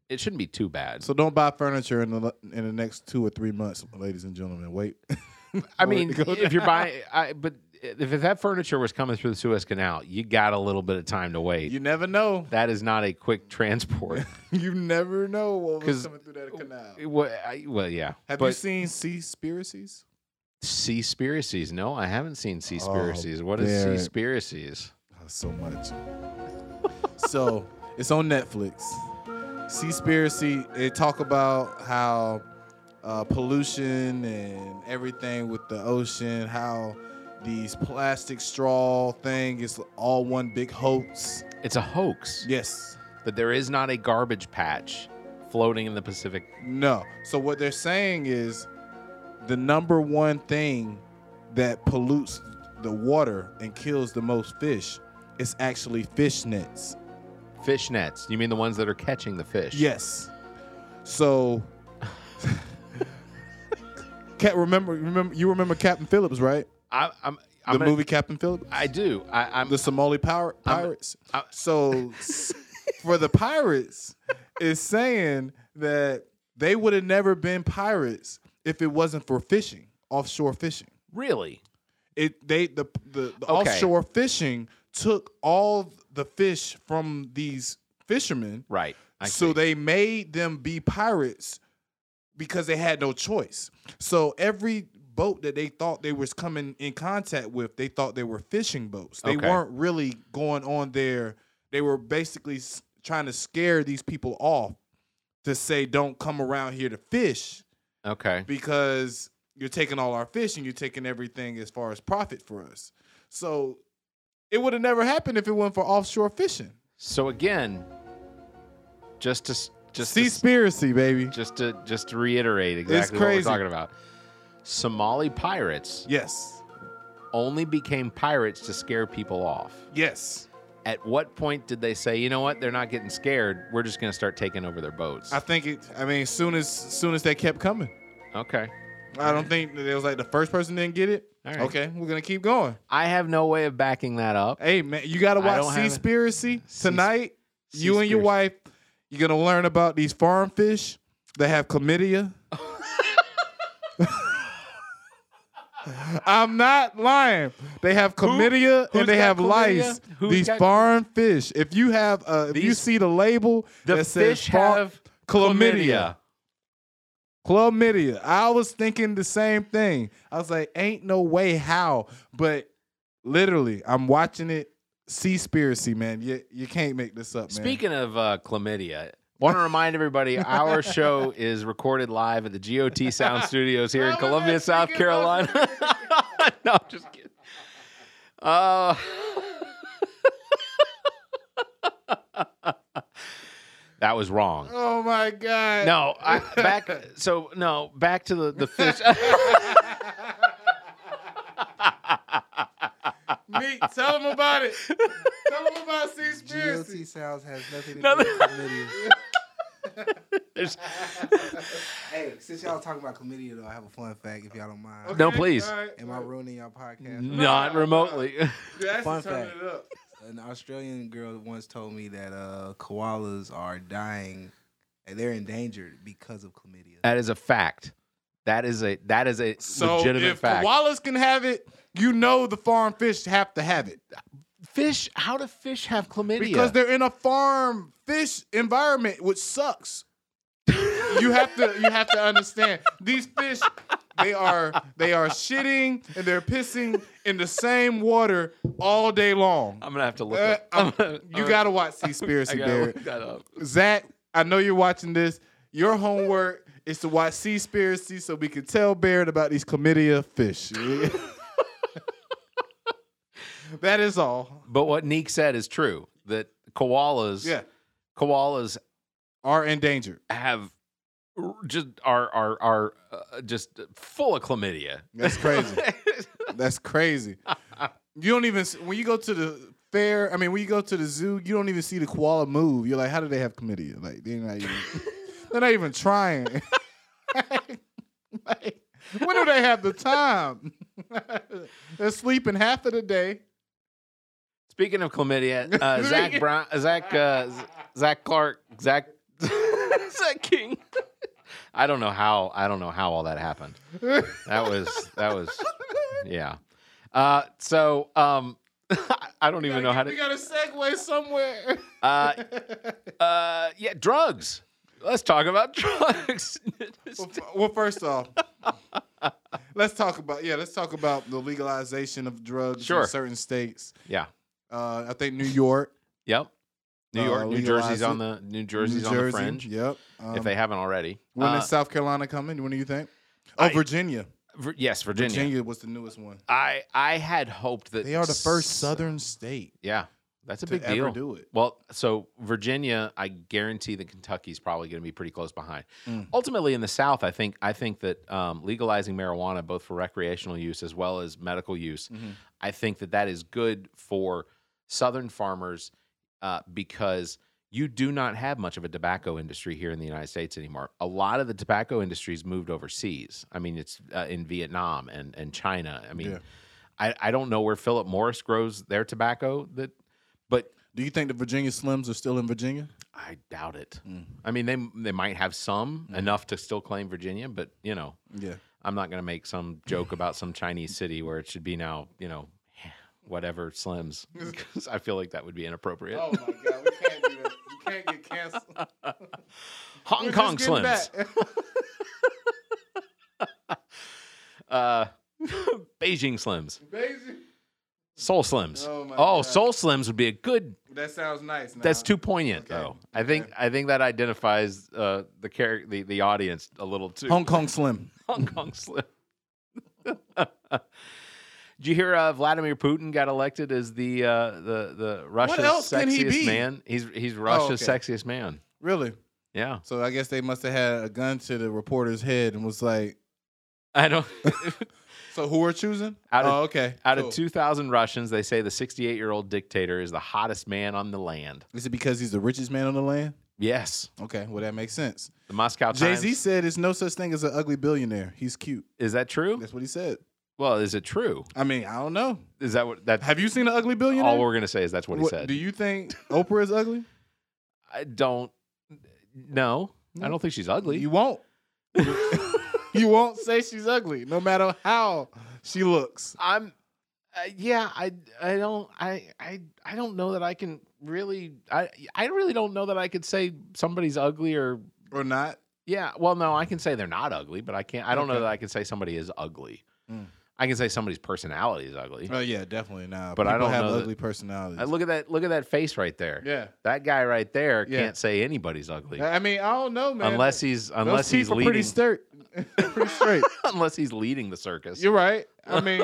it shouldn't be too bad. So don't buy furniture in the in the next two or three months, ladies and gentlemen. Wait. I mean, if you're buying, I, but if, if that furniture was coming through the Suez Canal, you got a little bit of time to wait. you never know. that is not a quick transport. you never know what was coming through that canal. well, I, well, yeah. Have but you seen sea Seaspiracies? Seaspiracies? No, I haven't seen Oh, Seaspiracies. what is Barrett. Seaspiracies? Oh, so much. so it's on Netflix. Sea Seaspiracy. They talk about how uh, pollution and everything with the ocean. How these plastic straw thing is all one big hoax. It's a hoax. Yes. But there is not a garbage patch floating in the Pacific. No. So what they're saying is the number one thing that pollutes the water and kills the most fish is actually fish nets. Fish nets. You mean the ones that are catching the fish? Yes. So Cat remember remember you remember Captain Phillips, right? I, I'm. The I'm gonna- movie Captain Phillips? I do. I, I'm. the Somali power, I'm- pirates. I- so for the pirates is saying that they would have never been pirates if it wasn't for fishing, offshore fishing. Really? It they the the, the Okay. offshore fishing took all the fish from these fishermen, Right. I so see. they made them be pirates because they had no choice. So every boat that they thought they was coming in contact with, they thought they were fishing boats. They Okay. weren't really going on there. They were basically trying to scare these people off to say, "Don't come around here to fish okay. because you're taking all our fish and you're taking everything as far as profit for us." So it would have never happened if it wasn't for offshore fishing. So again, just to just Seaspiracy, baby. just to just to reiterate exactly what we're talking about. Somali pirates Yes. only became pirates to scare people off. Yes. At what point did they say, you know what, they're not getting scared. We're just going to start taking over their boats? I think it. I mean, soon as soon as they kept coming, okay. I don't think that it was like the first person didn't get it. All right. Okay, we're gonna keep going. I have no way of backing that up. Hey man, you gotta watch don't have it. Seaspiracy tonight. you and your wife, you're gonna learn about these farm fish that have chlamydia. I'm not lying. They have chlamydia who's and they have chlamydia? lice. Who's These got- farm fish. If you have, uh, if you These- see the label The that says fish have chlamydia. Chlamydia. I was thinking the same thing. I was like, ain't no way how. But literally, I'm watching it. Seaspiracy, man. You you can't make this up, man. Speaking of uh, chlamydia, want to remind everybody our show is recorded live at the GOT Sound Studios here in Columbia, South Carolina. no, I'm just kidding. Uh, that was wrong. oh my god. No, I, back. So no, back to the the fish. Neek, tell them about it. tell them about Seaspiracy. GOT Sounds has nothing to do with chlamydia. Hey, since y'all talking about chlamydia, though, I have a fun fact if y'all don't mind. No, please. all right. Am I ruining y'all podcast? not remotely. You're Fun fact. An Australian girl once told me that uh, koalas are dying and they're endangered because of chlamydia. That is a fact. That is a that is a So legitimate if fact. koalas can have it, you know the farm fish have to have it. fish, how do fish have chlamydia? Because they're in a farm fish environment, which sucks. you have to you have to understand these fish they are they are shitting and they're pissing in the same water all day long. I'm gonna have to look. Uh, up. I'm- I'm you gotta watch Seaspiracy, I gotta Barrett. look that up. Zach, I know you're watching this. Your homework is to watch Seaspiracy so we can tell Barrett about these chlamydia fish. that is all. But what Neek said is true. That koalas, Yeah, koalas are endangered. have just are are are uh, just full of chlamydia. That's crazy. That's crazy. You don't even when you go to the fair. I mean, when you go to the zoo, you don't even see the koala move. You're like, how do they have chlamydia? Like they're not even. they're not even trying. like, when do they have the time? they're sleeping half of the day. Speaking of chlamydia, uh, Zach Brown, Zach uh, Zach Clark, Zach Zach King. I don't know how. I don't know how all that happened. That was that was yeah. Uh, so um, I don't even know how to. We got a segue somewhere. Uh, uh, yeah, drugs. Let's talk about drugs. well, f- well, first off, let's talk about yeah. Let's talk about the legalization of drugs Sure. in certain states. yeah. Uh, I think New York, Yep. New Uh, York, New Jersey's on the New Jersey's New on the fringe. Yep. Um, if they haven't already. when Uh, is South Carolina coming? When do you think? Oh, I- Virginia. Vir- yes, Virginia. Virginia was the newest one. I I had hoped that They are the first s- Southern state Yeah, that's a big ever deal. do it. Well, so Virginia, I guarantee that Kentucky's probably going to be pretty close behind. Mm. Ultimately, in the South, I think I think that um, legalizing marijuana, both for recreational use as well as medical use, Mhm. I think that that is good for Southern farmers uh, because you do not have much of a tobacco industry here in the United States anymore. A lot of the tobacco industry's moved overseas. I mean, it's uh, in Vietnam and and China. I mean, Yeah. I, I don't know where Philip Morris grows their tobacco that, but Do you think the Virginia Slims are still in Virginia? I doubt it. Mm. I mean, they they might have some Mm. enough to still claim Virginia, but you know, Yeah. I'm not going to make some joke about some Chinese city where it should be now, you know, whatever Slims, because I feel like that would be inappropriate. Oh my God, we can't do that. You can't get canceled. Hong We're Kong Slims, back. uh, Beijing Slims, Beijing. Soul Slims. Oh, my oh God. Soul Slims would be a good. That sounds nice. Now. That's too poignant, Okay, though. I think okay. I think that identifies uh, the character, the, the audience a little too. Hong Kong Slim. Hong Kong Slim. Did you hear uh, Vladimir Putin got elected as the uh, the the Russia's he sexiest? Oh, man? He's he's Russia's okay. sexiest man. Really? Yeah, So I guess they must have had a gun to the reporter's head and was like, I don't. "So who are choosing?" Out of- oh, okay. Out cool. of 2,000 Russians, they say the 68 year old dictator is the hottest man on the land. Is it because he's the richest man on the land? Yes, Okay, well that makes sense. the Moscow Jay Times. Z said there's no such thing as an ugly billionaire. He's cute. Is that true? That's what he said. Well, is it true? I mean, I don't know. Is that what that? Have you seen an ugly billionaire? All we're gonna say is that's what he said. Do you think Oprah is ugly? I don't. No, I don't think she's ugly. You won't. you won't say she's ugly, no matter how she looks. I'm uh, yeah, I I don't I I I don't know that I can really I I really don't know that I could say somebody's ugly or Or not. yeah, well no, I can say they're not ugly, but I can't I don't know that I can say somebody is ugly. Mm. I can say somebody's personality is ugly. Oh yeah, definitely now. But I don't have know that- ugly personalities. Uh, look at that look at that face right there. yeah. That guy right there Yeah. can't say anybody's ugly. I mean, I don't know, man. unless he's unless he's leading pretty straight. pretty straight. unless he's leading the circus. You're right. I mean,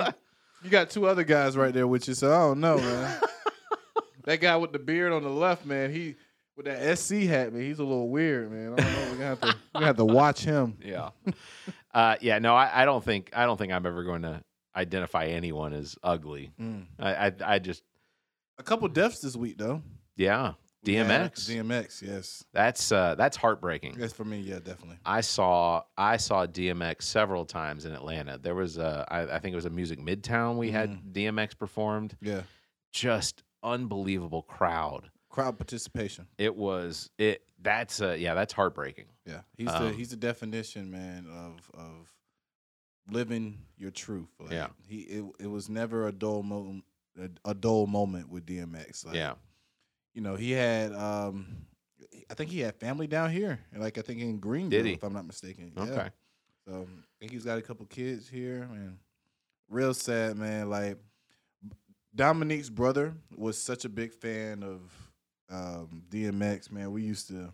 you got two other guys right there with you, so I don't know, man. that guy with the beard on the left, man, he with that SC hat, man, he's a little weird, man. I don't know. We're gonna have to, we're gonna have to watch him. Yeah. Uh, yeah. No, I, I don't think I don't think I'm ever going to identify anyone as ugly. Mm. I, I I just A couple deaths this week, though. yeah. Yeah, DMX. DMX, yes. That's uh, that's heartbreaking. That's for me, yeah, definitely. I saw I saw DMX several times in Atlanta. There was a I, I think it was a Music Midtown. We had DMX performed. Yeah. Just unbelievable crowd. Crowd participation. It was it. That's uh, yeah. That's heartbreaking. Yeah. He's the Um, he's the definition, man, of of living your truth. Like, Yeah. He it, it was never a dull moment a, a dull moment with DMX. Like, yeah. you know, he had um I think he had family down here. Like I think in Greenville, if I'm not mistaken. Yeah. Okay. So I think he's got a couple kids here, man. Real sad, man. Like Dominique's brother was such a big fan of um, DMX, man. We used to,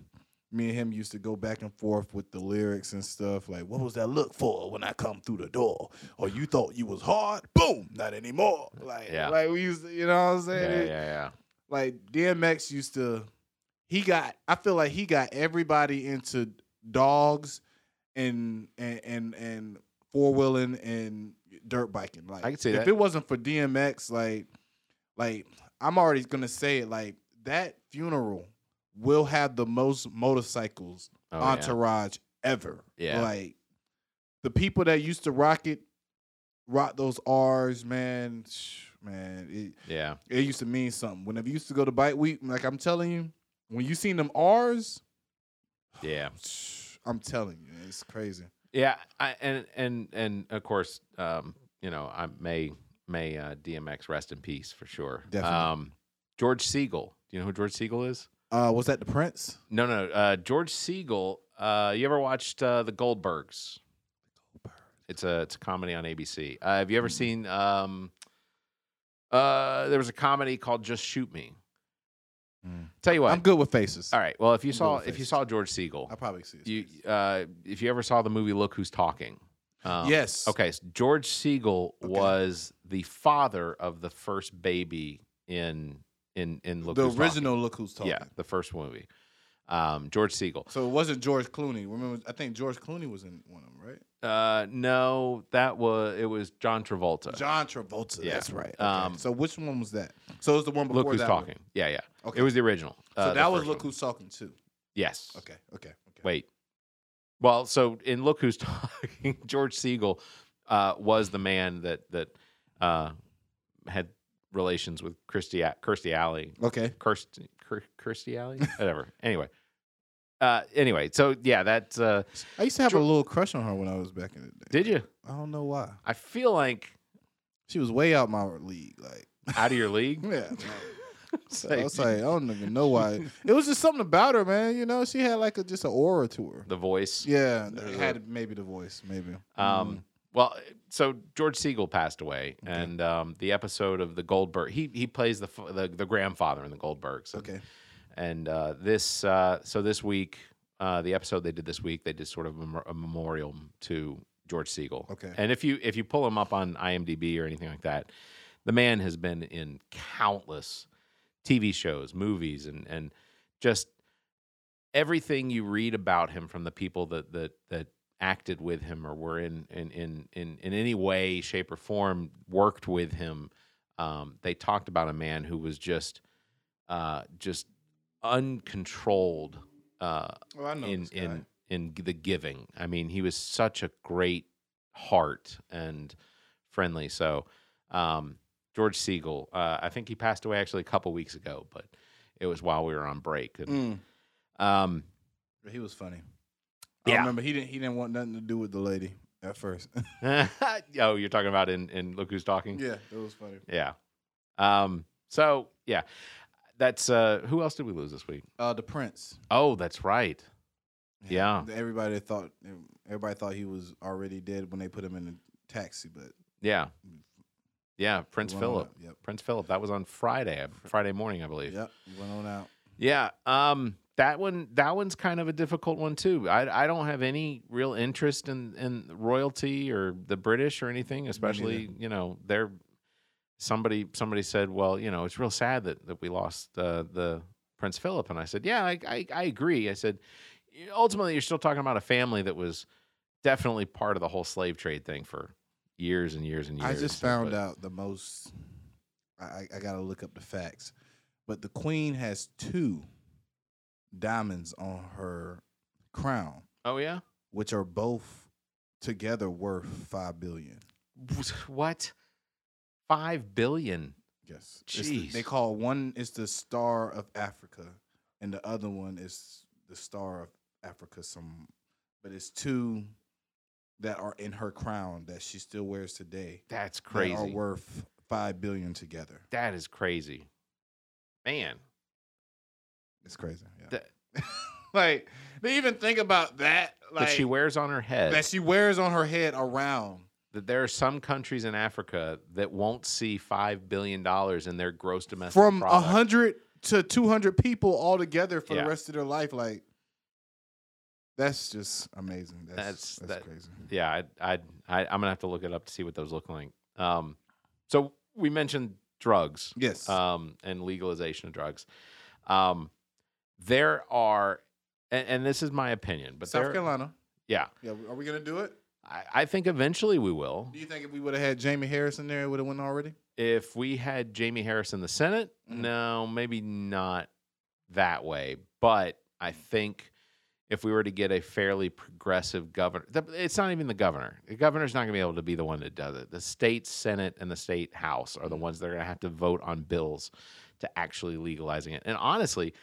me and him used to go back and forth with the lyrics and stuff. Like, what was that look for when I come through the door? Or you thought you was hard? Boom, not anymore. Like, Yeah. like we used to, you know what I'm Yeah. saying? Yeah. Yeah. like DMX used to he got I feel like he got everybody into dogs and and and, and four wheeling and dirt biking. Like I can see if that. it wasn't for DMX, like like I'm already gonna say it, like that funeral will have the most motorcycles Oh, yeah. entourage ever. Yeah. Like the people that used to rock it, rock those R's, man, man, it, Yeah. it used to mean something. Whenever you used to go to bike week, like I'm telling you, when you seen them R's, Yeah. I'm telling you, it's crazy. Yeah, I, and and and of course, um, you know, I may may uh, DMX rest in peace for sure. Definitely. Um, George Segal. Do you know who George Segal is? Uh, was that the Prince? No, no. Uh, George Segal. Uh, you ever watched uh, the Goldbergs? It's a it's a comedy on ABC. Uh, have you ever seen? Um, uh, there was a comedy called Just Shoot Me. Tell you what. I'm good with faces. All right. Well, if you I'm saw if you saw George Segal, I probably see. you uh, if you ever saw the movie Look Who's Talking. Um, yes. Okay, so George Segal Okay. was the father of the first baby in in in Look the original Look Who's Talking. Talking. Yeah, the first movie. Um, George Segal. So it wasn't George Clooney. Remember, I think George Clooney was in one of them, right? Uh, no, that was it was John Travolta. John Travolta. Yeah. That's right. Okay. Um, so which one was that? So it was the one before Look Who's that one. Talking. Yeah, yeah. Okay. It was the original. So uh, the that was Look one. Who's Talking too. Yes. Okay. Okay. Okay. Wait. Well, so in Look Who's Talking, George Segal uh, was the man that that uh, relations with A- Kirstie Alley. Okay. Kirstie, Kir- Kirstie Alley? Whatever. anyway. Uh, anyway, so yeah, that's uh, I used to have a little crush on her when I was back in the day. did you? I don't know why. I feel like She was way out my league. Like, out of your league. yeah. So I was like, I don't even know why. It was just something about her, man. You know, she had like a just an aura to her. the voice. Yeah, had maybe the voice, maybe. Um, well, so George Segal passed away, Okay. and um, the episode of the Goldberg, he he plays the the, the grandfather in the Goldbergs. And, okay. And uh, this, uh, so this week, uh, the episode they did this week, they did sort of a, a memorial to George Segal. Okay. And if you if you pull him up on IMDb or anything like that, the man has been in countless TV shows, movies, and and just everything you read about him from the people that that that acted with him or were in in in in, in any way, shape, or form worked with him. Um, they talked about a man who was just uh, just uncontrolled uh, Well, I know in in in the giving. I mean, he was such a great heart and friendly. So, um, George Segal, uh, I think he passed away actually a couple weeks ago, but it was while we were on break. And, Mm. um, he was funny. I Yeah. remember he didn't he didn't want nothing to do with the lady at first. oh, you're talking about in in Look Who's Talking. yeah, it was funny. Yeah. Um. So yeah, that's uh. Who else did we lose this week? Uh, the Prince. Oh, that's right. Yeah. Everybody thought everybody thought he was already dead when they put him in the taxi, but Yeah. Yeah, Prince he went on Philip. Yep. Prince Philip. That was on Friday, Friday morning, I believe. Yep. Went on out. Yeah. Um that one that one's kind of a difficult one too. I I don't have any real interest in in royalty or the British or anything, especially, you know, they're somebody somebody said, "Well, you know, it's real sad that that we lost uh, the Prince Philip." And I said, "Yeah, I I, I agree." I said, "Ultimately, you're still talking about a family that was definitely part of the whole slave trade thing for years and years and years." I just found but- out the most. I, I- I got to look up the facts, but the queen has two diamonds on her crown, Oh yeah. which are both together worth five billion. What? 5 billion. Yes, It's the- Jeez. they call one is the Star of Africa, and the other one is the Star of Africa. Some, but it's two that are in her crown that she still wears today. That's That are worth five billion together. That is crazy. Man. It's crazy. Yeah. That, like they even think about that. Like that she wears on her head. that she wears on her head around. that there are some countries in Africa that won't see $5 billion in their gross domestic From a hundred to two hundred people all together for Yeah. the rest of their life. Like that's just amazing. That's That's- that's, that- crazy. Yeah, I, I, I, I'm going to have to look it up to see what those look like. Um, so we mentioned drugs. Yes. um, and legalization of drugs. Um, there are, and, and this is my opinion, but South there, Carolina. yeah, Yeah, are we gonna do it? I, I think eventually we will. Do you think if we would have had Jaime Harrison in there, it would have went already? If we had Jaime Harrison in the Senate, Mhm. no, maybe not that way, but I think if we were to get a fairly progressive governor, it's not even the governor. The governor's not going to be able to be the one that does it. The state senate and the state house are the ones that are going to have to vote on bills to actually legalizing it. And honestly,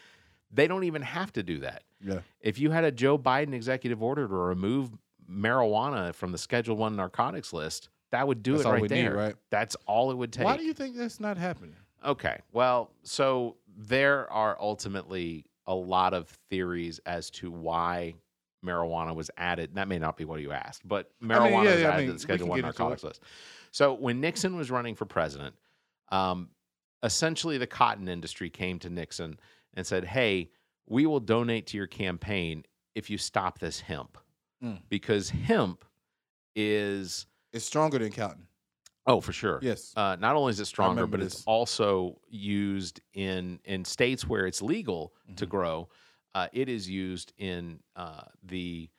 they don't even have to do that. Yeah. If you had a Joe Biden executive order to remove marijuana from the Schedule One narcotics list, that would do That's it right we need, there. right? That's all it would take. Why do you think that's not happening? Okay. Well, so there are ultimately a lot of theories as to why marijuana was added. That may not be what you asked, but marijuana yeah, was yeah, I added mean, to the Schedule One narcotics list. So when Nixon was running for president, um, essentially the cotton industry came to Nixon and said, "Hey, we will donate to your campaign if you stop this hemp, Mm. because hemp is It's stronger than cotton. oh for sure Yes. uh, not only is it stronger, but it's also used in in states where it's legal to Mhm. grow. Uh, it is used in uh, the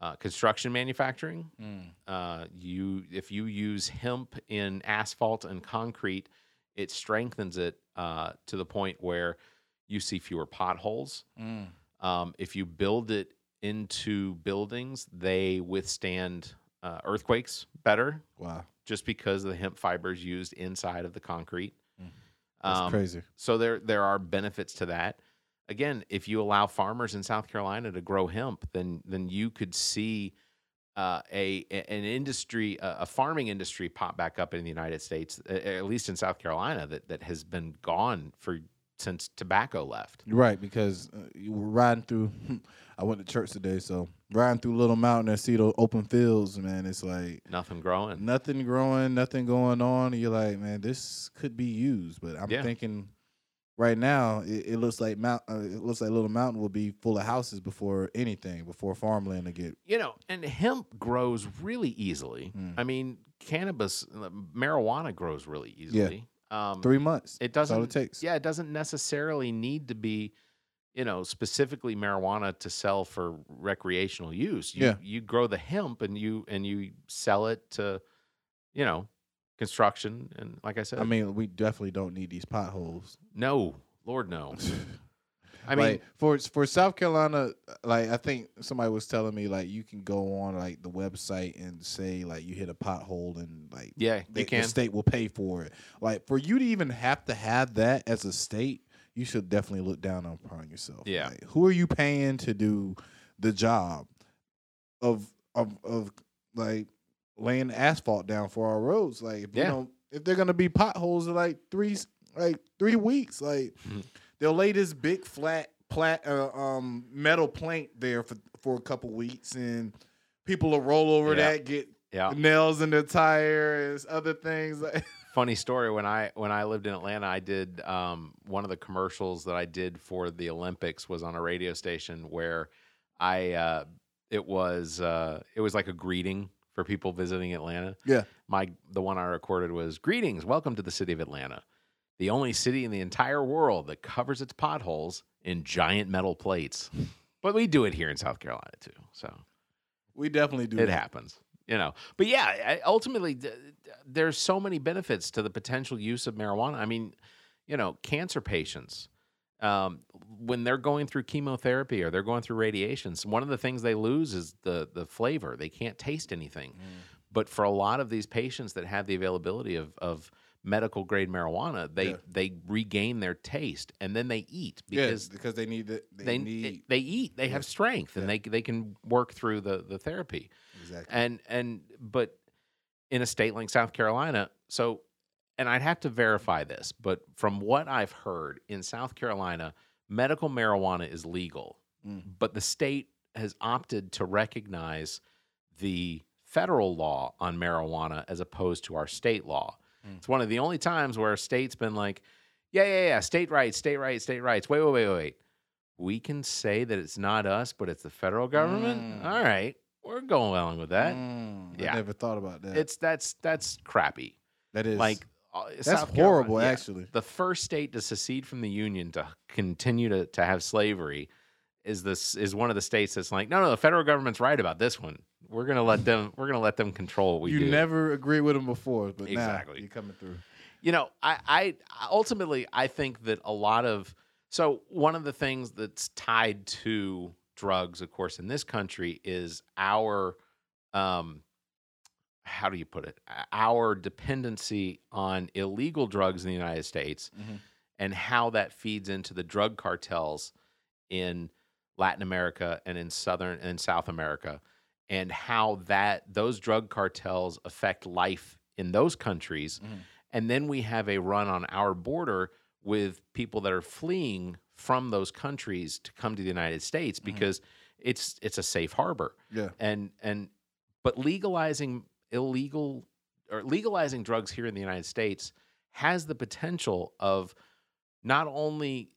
uh, construction manufacturing. Mm. Uh, you if you use hemp in asphalt and concrete, it strengthens it uh, to the point where you see fewer potholes. Mm. Um, if you build it into buildings, they withstand uh, earthquakes better Wow. just because of the hemp fibers used inside of the concrete. Mm. That's Um, crazy. So there there are benefits to that. Again, if you allow farmers in South Carolina to grow hemp, then then you could see uh, a an industry, a, a farming industry, pop back up in the United States, at least in South Carolina, that that has been gone for since tobacco left. Right, because uh, you were riding through. I went to church today, so riding through Little Mountain and see those open fields, man. It's like Nothing growing. nothing growing, nothing going on. And you're like, man, this could be used. But I'm Yeah. thinking, right now, it, it looks like Mount. Uh, it looks like Little Mountain will be full of houses before anything, before farmland to get. you know, and hemp grows really easily. Mm. I mean, cannabis, uh, marijuana grows really easily. Um, Three months. It That's all doesn't. it takes. Yeah, it doesn't necessarily need to be, you know, specifically marijuana to sell for recreational use. You, Yeah. you grow the hemp and you and you sell it to, you know, construction and like I said, I mean, we definitely don't need these potholes. no, Lord no. I mean, like for for South Carolina, like I think somebody was telling me like you can go on like the website and say like you hit a pothole and like yeah, the, you can. the state will pay for it. Like for you to even have to have that as a state, you should definitely look down on upon yourself. Yeah. Like, who are you paying to do the job of of of like laying asphalt down for our roads? Like if you Yeah. don't if they're gonna be potholes in like three like three weeks, like Mhm. They'll lay this big flat plat uh, um metal plank there for for a couple weeks and people will roll over Yeah. that, get Yeah. nails in their tires, other things. Funny story when i when i lived in atlanta i did um, one of the commercials that i did for the olympics was on a radio station where i uh, it was uh, it was like a greeting for people visiting atlanta Yeah. my the one i recorded was greetings welcome to the city of atlanta the only city in the entire world that covers its potholes in giant metal plates. But we do it here in south carolina too so. We definitely do. it that. happens you know. But yeah I- ultimately th- th- there's so many benefits to the potential use of marijuana. I mean you know cancer patients um, when they're going through chemotherapy or they're going through radiations one of the things they lose is the the flavor. They can't taste anything. But for a lot of these patients that have the availability of, of medical grade marijuana they Yeah. they regain their taste and then they eat because yeah, because they need it. They, they need they eat they have strength and Yeah. they they can work through the the therapy exactly. and and but in a state like South Carolina, so and I'd have to verify this, but from what I've heard in South Carolina, medical marijuana is legal, Mm. but the state has opted to recognize the federal law on marijuana as opposed to our state law. Mm. It's one of the only times where a state's been like, yeah, yeah, yeah, state rights, state rights, state rights. Wait, wait, wait, wait. We can say that it's not us, but it's the federal government. Mm. All right, we're going along with that. Mm, yeah. I never thought about that. It's that's that's crappy. that is Like uh, that's South Carolina- horrible. yeah. Actually, the first state to secede from the union to continue to, to have slavery is this is one of the states that's like, no, no, the federal government's right about this one. We're gonna let them. We're gonna let them control what we you do. never agreed with them before, but Exactly. now you're coming through. you know, I, I ultimately I think that a lot of so one of the things that's tied to drugs, of course, in this country is our um how do you put it? Our dependency on illegal drugs in the United States Mhm. and how that feeds into the drug cartels in Latin America and in Southern and South America and how that those drug cartels affect life in those countries Mhm. and then we have a run on our border with people that are fleeing from those countries to come to the United States because it's it's a safe harbor Yeah, and and but legalizing illegal or legalizing drugs here in the United States has the potential of not only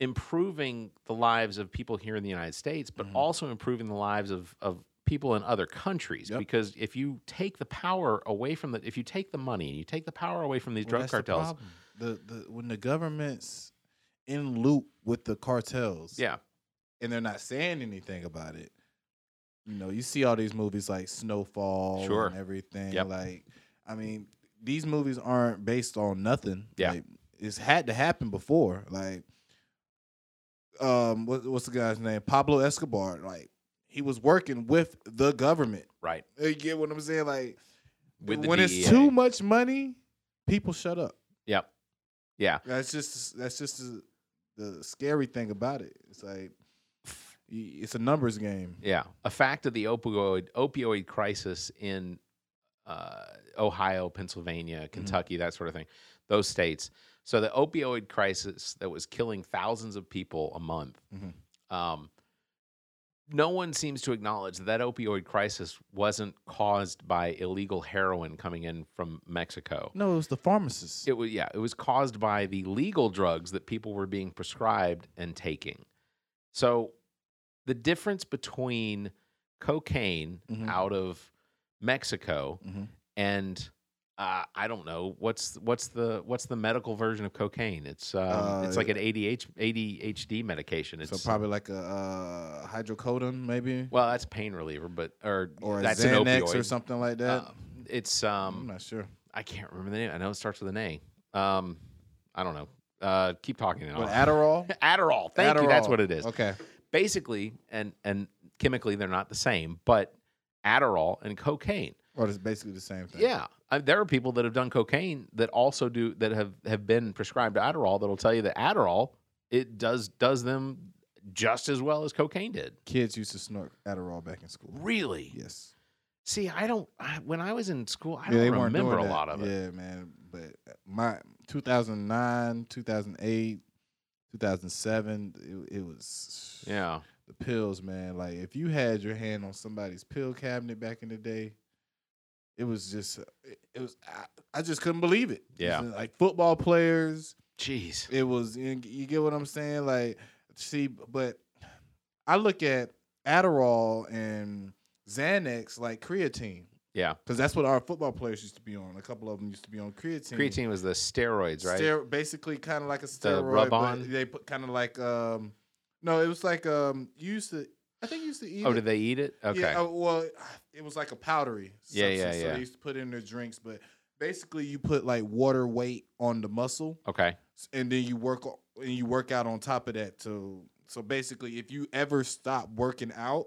improving the lives of people here in the United States, but Mhm. also improving the lives of of people in other countries. Yep. Because if you take the power away from the, if you take the money and you take the power away from these Well, drug that's the cartels. The, the when the government's in loop with the cartels, yeah, and they're not saying anything about it. You know, you see all these movies like Snowfall Sure. and everything. Yep. Like, I mean, these movies aren't based on nothing. Yeah. Like, it's had to happen before. Like, um, what, what's the guy's name? Pablo Escobar. Like, he was working with the government. right. You get what I'm saying? Like, when DEA. it's too much money, people shut up. Yep. Yeah. That's just that's just the, the scary thing about it. It's like it's a numbers game. Yeah, a fact of the opioid opioid crisis in uh, Ohio, Pennsylvania, Kentucky, that sort of thing, those states. So the opioid crisis that was killing thousands of people a month. Mhm. Um, no one seems to acknowledge that that opioid crisis wasn't caused by illegal heroin coming in from Mexico. No, it was the pharmacists. It was yeah, it was caused by the legal drugs that people were being prescribed and taking. So the difference between cocaine Mhm. out of Mexico Mhm. and uh, I don't know what's what's the what's the medical version of cocaine. It's um, it's Uh, like an ADH, ADHD medication. It's so probably like a uh, hydrocodone, maybe, well, that's pain reliever, but or or that's an Xanax opioid. or something like that. Uh, it's I'm um not sure. I can't remember the name. I know it starts with an A. Um, I don't know. Uh, keep talking. What, Adderall? Adderall. Thank you. That's what it is. Okay. Basically, and and chemically they're not the same, but Adderall and cocaine. Or it's basically the same thing. Yeah, uh, there are people that have done cocaine that also do that have have been prescribed Adderall that'll tell you that Adderall it does does them just as well as cocaine did. Kids used to snort Adderall back in school. Really? Yes. See, I don't. I, when I was in school, I yeah, don't remember a that. lot of it. Yeah, man. But my 2009, 2008, 2007, it, it was Yeah. the pills, man. Like if you had your hand on somebody's pill cabinet back in the day, it was just it, it was I, I just couldn't believe it. It Yeah. was like football players. Jeez. It was you you get what I'm saying? Like see, but I look at Adderall and Xanax like creatine. Yeah. Because that's what our football players used to be on. A couple of them used to be on creatine. Creatine was the steroids, right? Stero- basically, kind of like a steroid. rub on? They put kind of like um, no, it was like um, you used to. I think you used to eat. oh, it. did they eat it? Okay. Yeah, uh, well, it was like a powdery. Yeah, yeah, substance, So yeah. they used to put in their drinks, but basically, you put like water weight on the muscle, okay. and then you work and you work out on top of that. So, so basically, if you ever stop working out,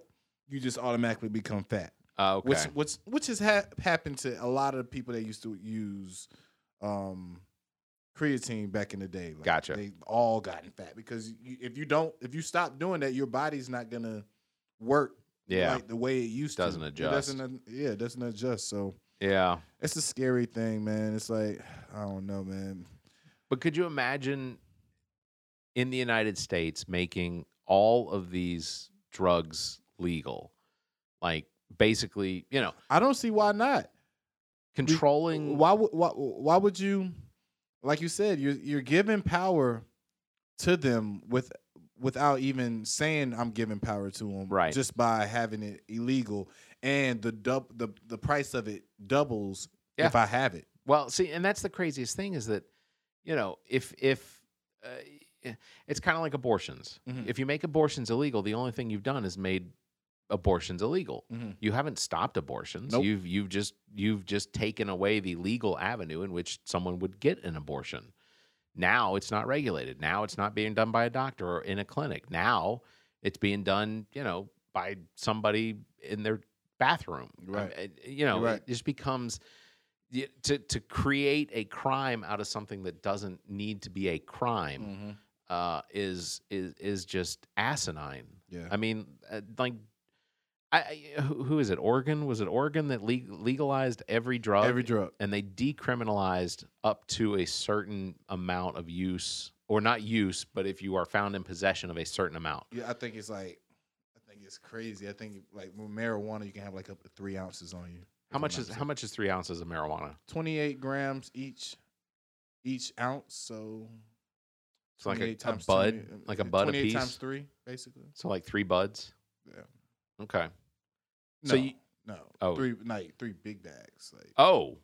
you just automatically become fat. Uh, okay. Which which which has ha- happened to a lot of people that used to use um, creatine back in the day. Like, Gotcha. They all gotten fat because you, if you don't, if you stop doing that, your body's not gonna work yeah. like the way it used Doesn't to. adjust. It doesn't, yeah, it doesn't adjust. So yeah. it's a scary thing, man. It's like I don't know, man. But could you imagine in the United States making all of these drugs legal? Like basically, you know, I don't see why not. controlling Why would why, why would you, like you said, you're you're giving power to them with without even saying I'm giving power to them, Right. Just by having it illegal, and the dub the the price of it doubles Yeah. if I have it. Well, see, and that's the craziest thing is that, you know, if if uh, it's kind of like abortions. Mhm. If you make abortions illegal, the only thing you've done is made abortions illegal. Mhm. You haven't stopped abortions. Nope. You've you've just you've just taken away the legal avenue in which someone would get an abortion. Now it's not regulated. Now it's not being done by a doctor or in a clinic. Now it's being done, you know, by somebody in their bathroom. Right. you know, right. it just becomes to to create a crime out of something that doesn't need to be a crime Mm-hmm. uh, is is is just asinine. Yeah. I mean, uh, like, I, who who is it? Oregon was it Oregon that legalized every drug? Every drug. and they decriminalized up to a certain amount of use, or not use, but if you are found in possession of a certain amount. Yeah, I think it's like, I think it's crazy. I think like with marijuana, you can have like up to three ounces on you. How much is how much is three ounces of marijuana? Twenty eight grams each, each ounce. So It's like a, 28 a bud, 20 like a uh, bud a 28 piece. times three, basically. So like three buds. Yeah. Okay. No, So you- no, Oh. three like three big bags. Like Oh,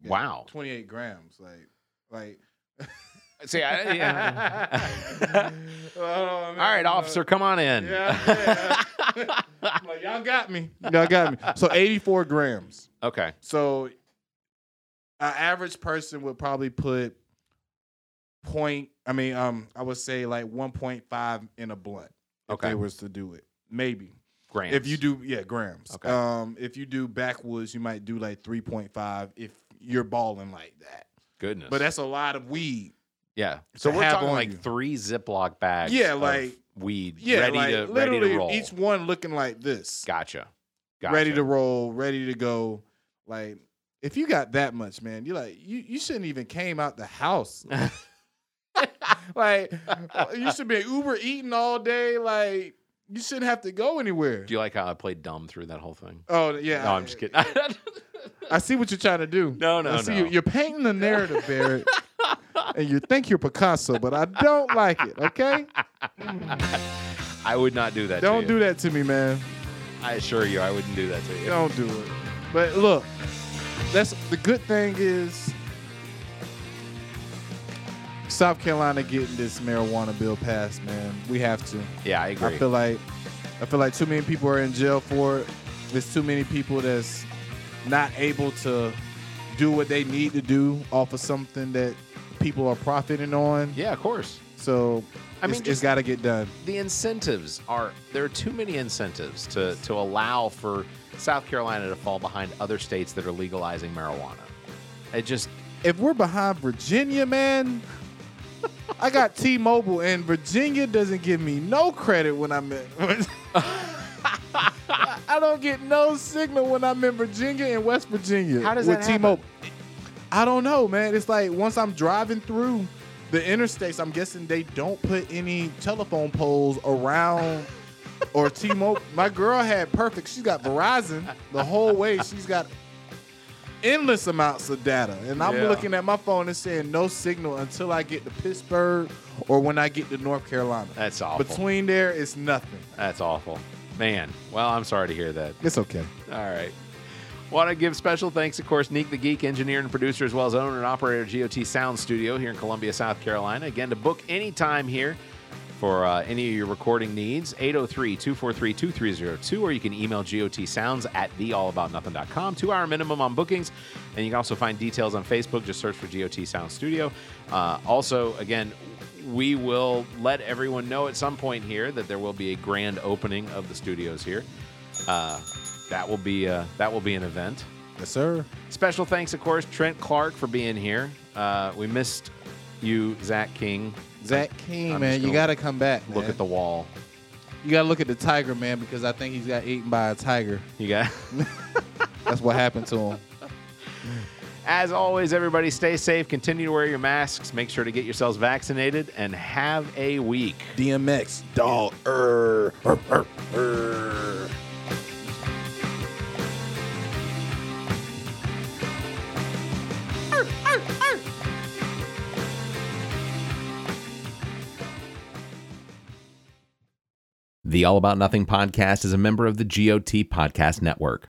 yeah, wow. twenty eight grams. Like like. See, I, yeah. Oh, All right, man, officer, come on in. Yeah, I'm like y'all got me. Y'all got me. So eighty four grams. okay. So, an average person would probably put point. I mean, um, I would say like one point five in a blunt. If Okay. they was to do it, maybe. Grams. If you do, yeah, grams. Okay. Um, if you do backwoods, you might do like three point five if you're balling like that. goodness, But that's a lot of weed. Yeah. So we're talking like you. three Ziploc bags. Yeah, of like- weed, Yeah, ready like to ready literally to roll. each one looking like this. Gotcha. Gotcha. Ready to roll, ready to go. Like if you got that much, man, you like you you shouldn't even came out the house. like you should be Uber eating all day. Like you shouldn't have to go anywhere. Do you like how I played dumb through that whole thing? Oh yeah. No, I- I'm just kidding. I see what you're trying to do. No, no, I see no. You, you're painting the narrative, Barrett, and you think you're Picasso, but I don't like it. Okay, I would not do that. don't do that to me, man. I assure you, I wouldn't do that to you. Don't do it. But look, that's the good thing is South Carolina getting this marijuana bill passed, man. We have to. Yeah, I agree. I feel like I feel like too many people are in jail for it. There's too many people that's not able to do what they need to do off of something that people are profiting on. yeah, of course. So I mean, it's- it's just- got to get done. The incentives are there are too many incentives to to allow for South Carolina to fall behind other states that are legalizing marijuana. It just If we're behind Virginia, man, I got T-Mobile, and Virginia doesn't give me no credit when I'm in. I don't get no signal when I'm in Virginia and West Virginia. How does with that happen? T-Mobile. I don't know, man. It's like once I'm driving through the interstates, I'm guessing they don't put any telephone poles around or T-Mobile. My girl had perfect. She's got Verizon the whole way. She's got endless amounts of data, and I'm Yeah. looking at my phone and saying no signal until I get to Pittsburgh or when I get to North Carolina. that's awful. Between there, it's nothing. that's awful. Man, well, I'm sorry to hear that. It's okay. All right. Want to give special thanks, of course, Neek the Geek, engineer and producer, as well as owner and operator of GOT Sound Studio here in Columbia, South Carolina. Again, to book any time here for uh, any of your recording needs, 803 243 2302, or you can email GOT Sounds at theallaboutnothing.com. Two hour minimum on bookings. And you can also find details on Facebook. Just search for GOT Sound Studio. Uh, also, again, we will let everyone know at some point here that there will be a grand opening of the studios here. Uh, that will be uh, that will be an event. Yes, sir. Special thanks, of course, Trent Clark for being here. Uh, we missed you, Zach King. Zach King, I'm man, just you gonna got to come back. Look man. at the wall. You got to look at the tiger, man, because I think he's got eaten by a tiger. You got. That's what happened to him. As always, everybody, stay safe. Continue to wear your masks. Make sure to get yourselves vaccinated, and have a week. DMX, dog. Er, er, er, er. The All About Nothing podcast is a member of the GOT Podcast Network.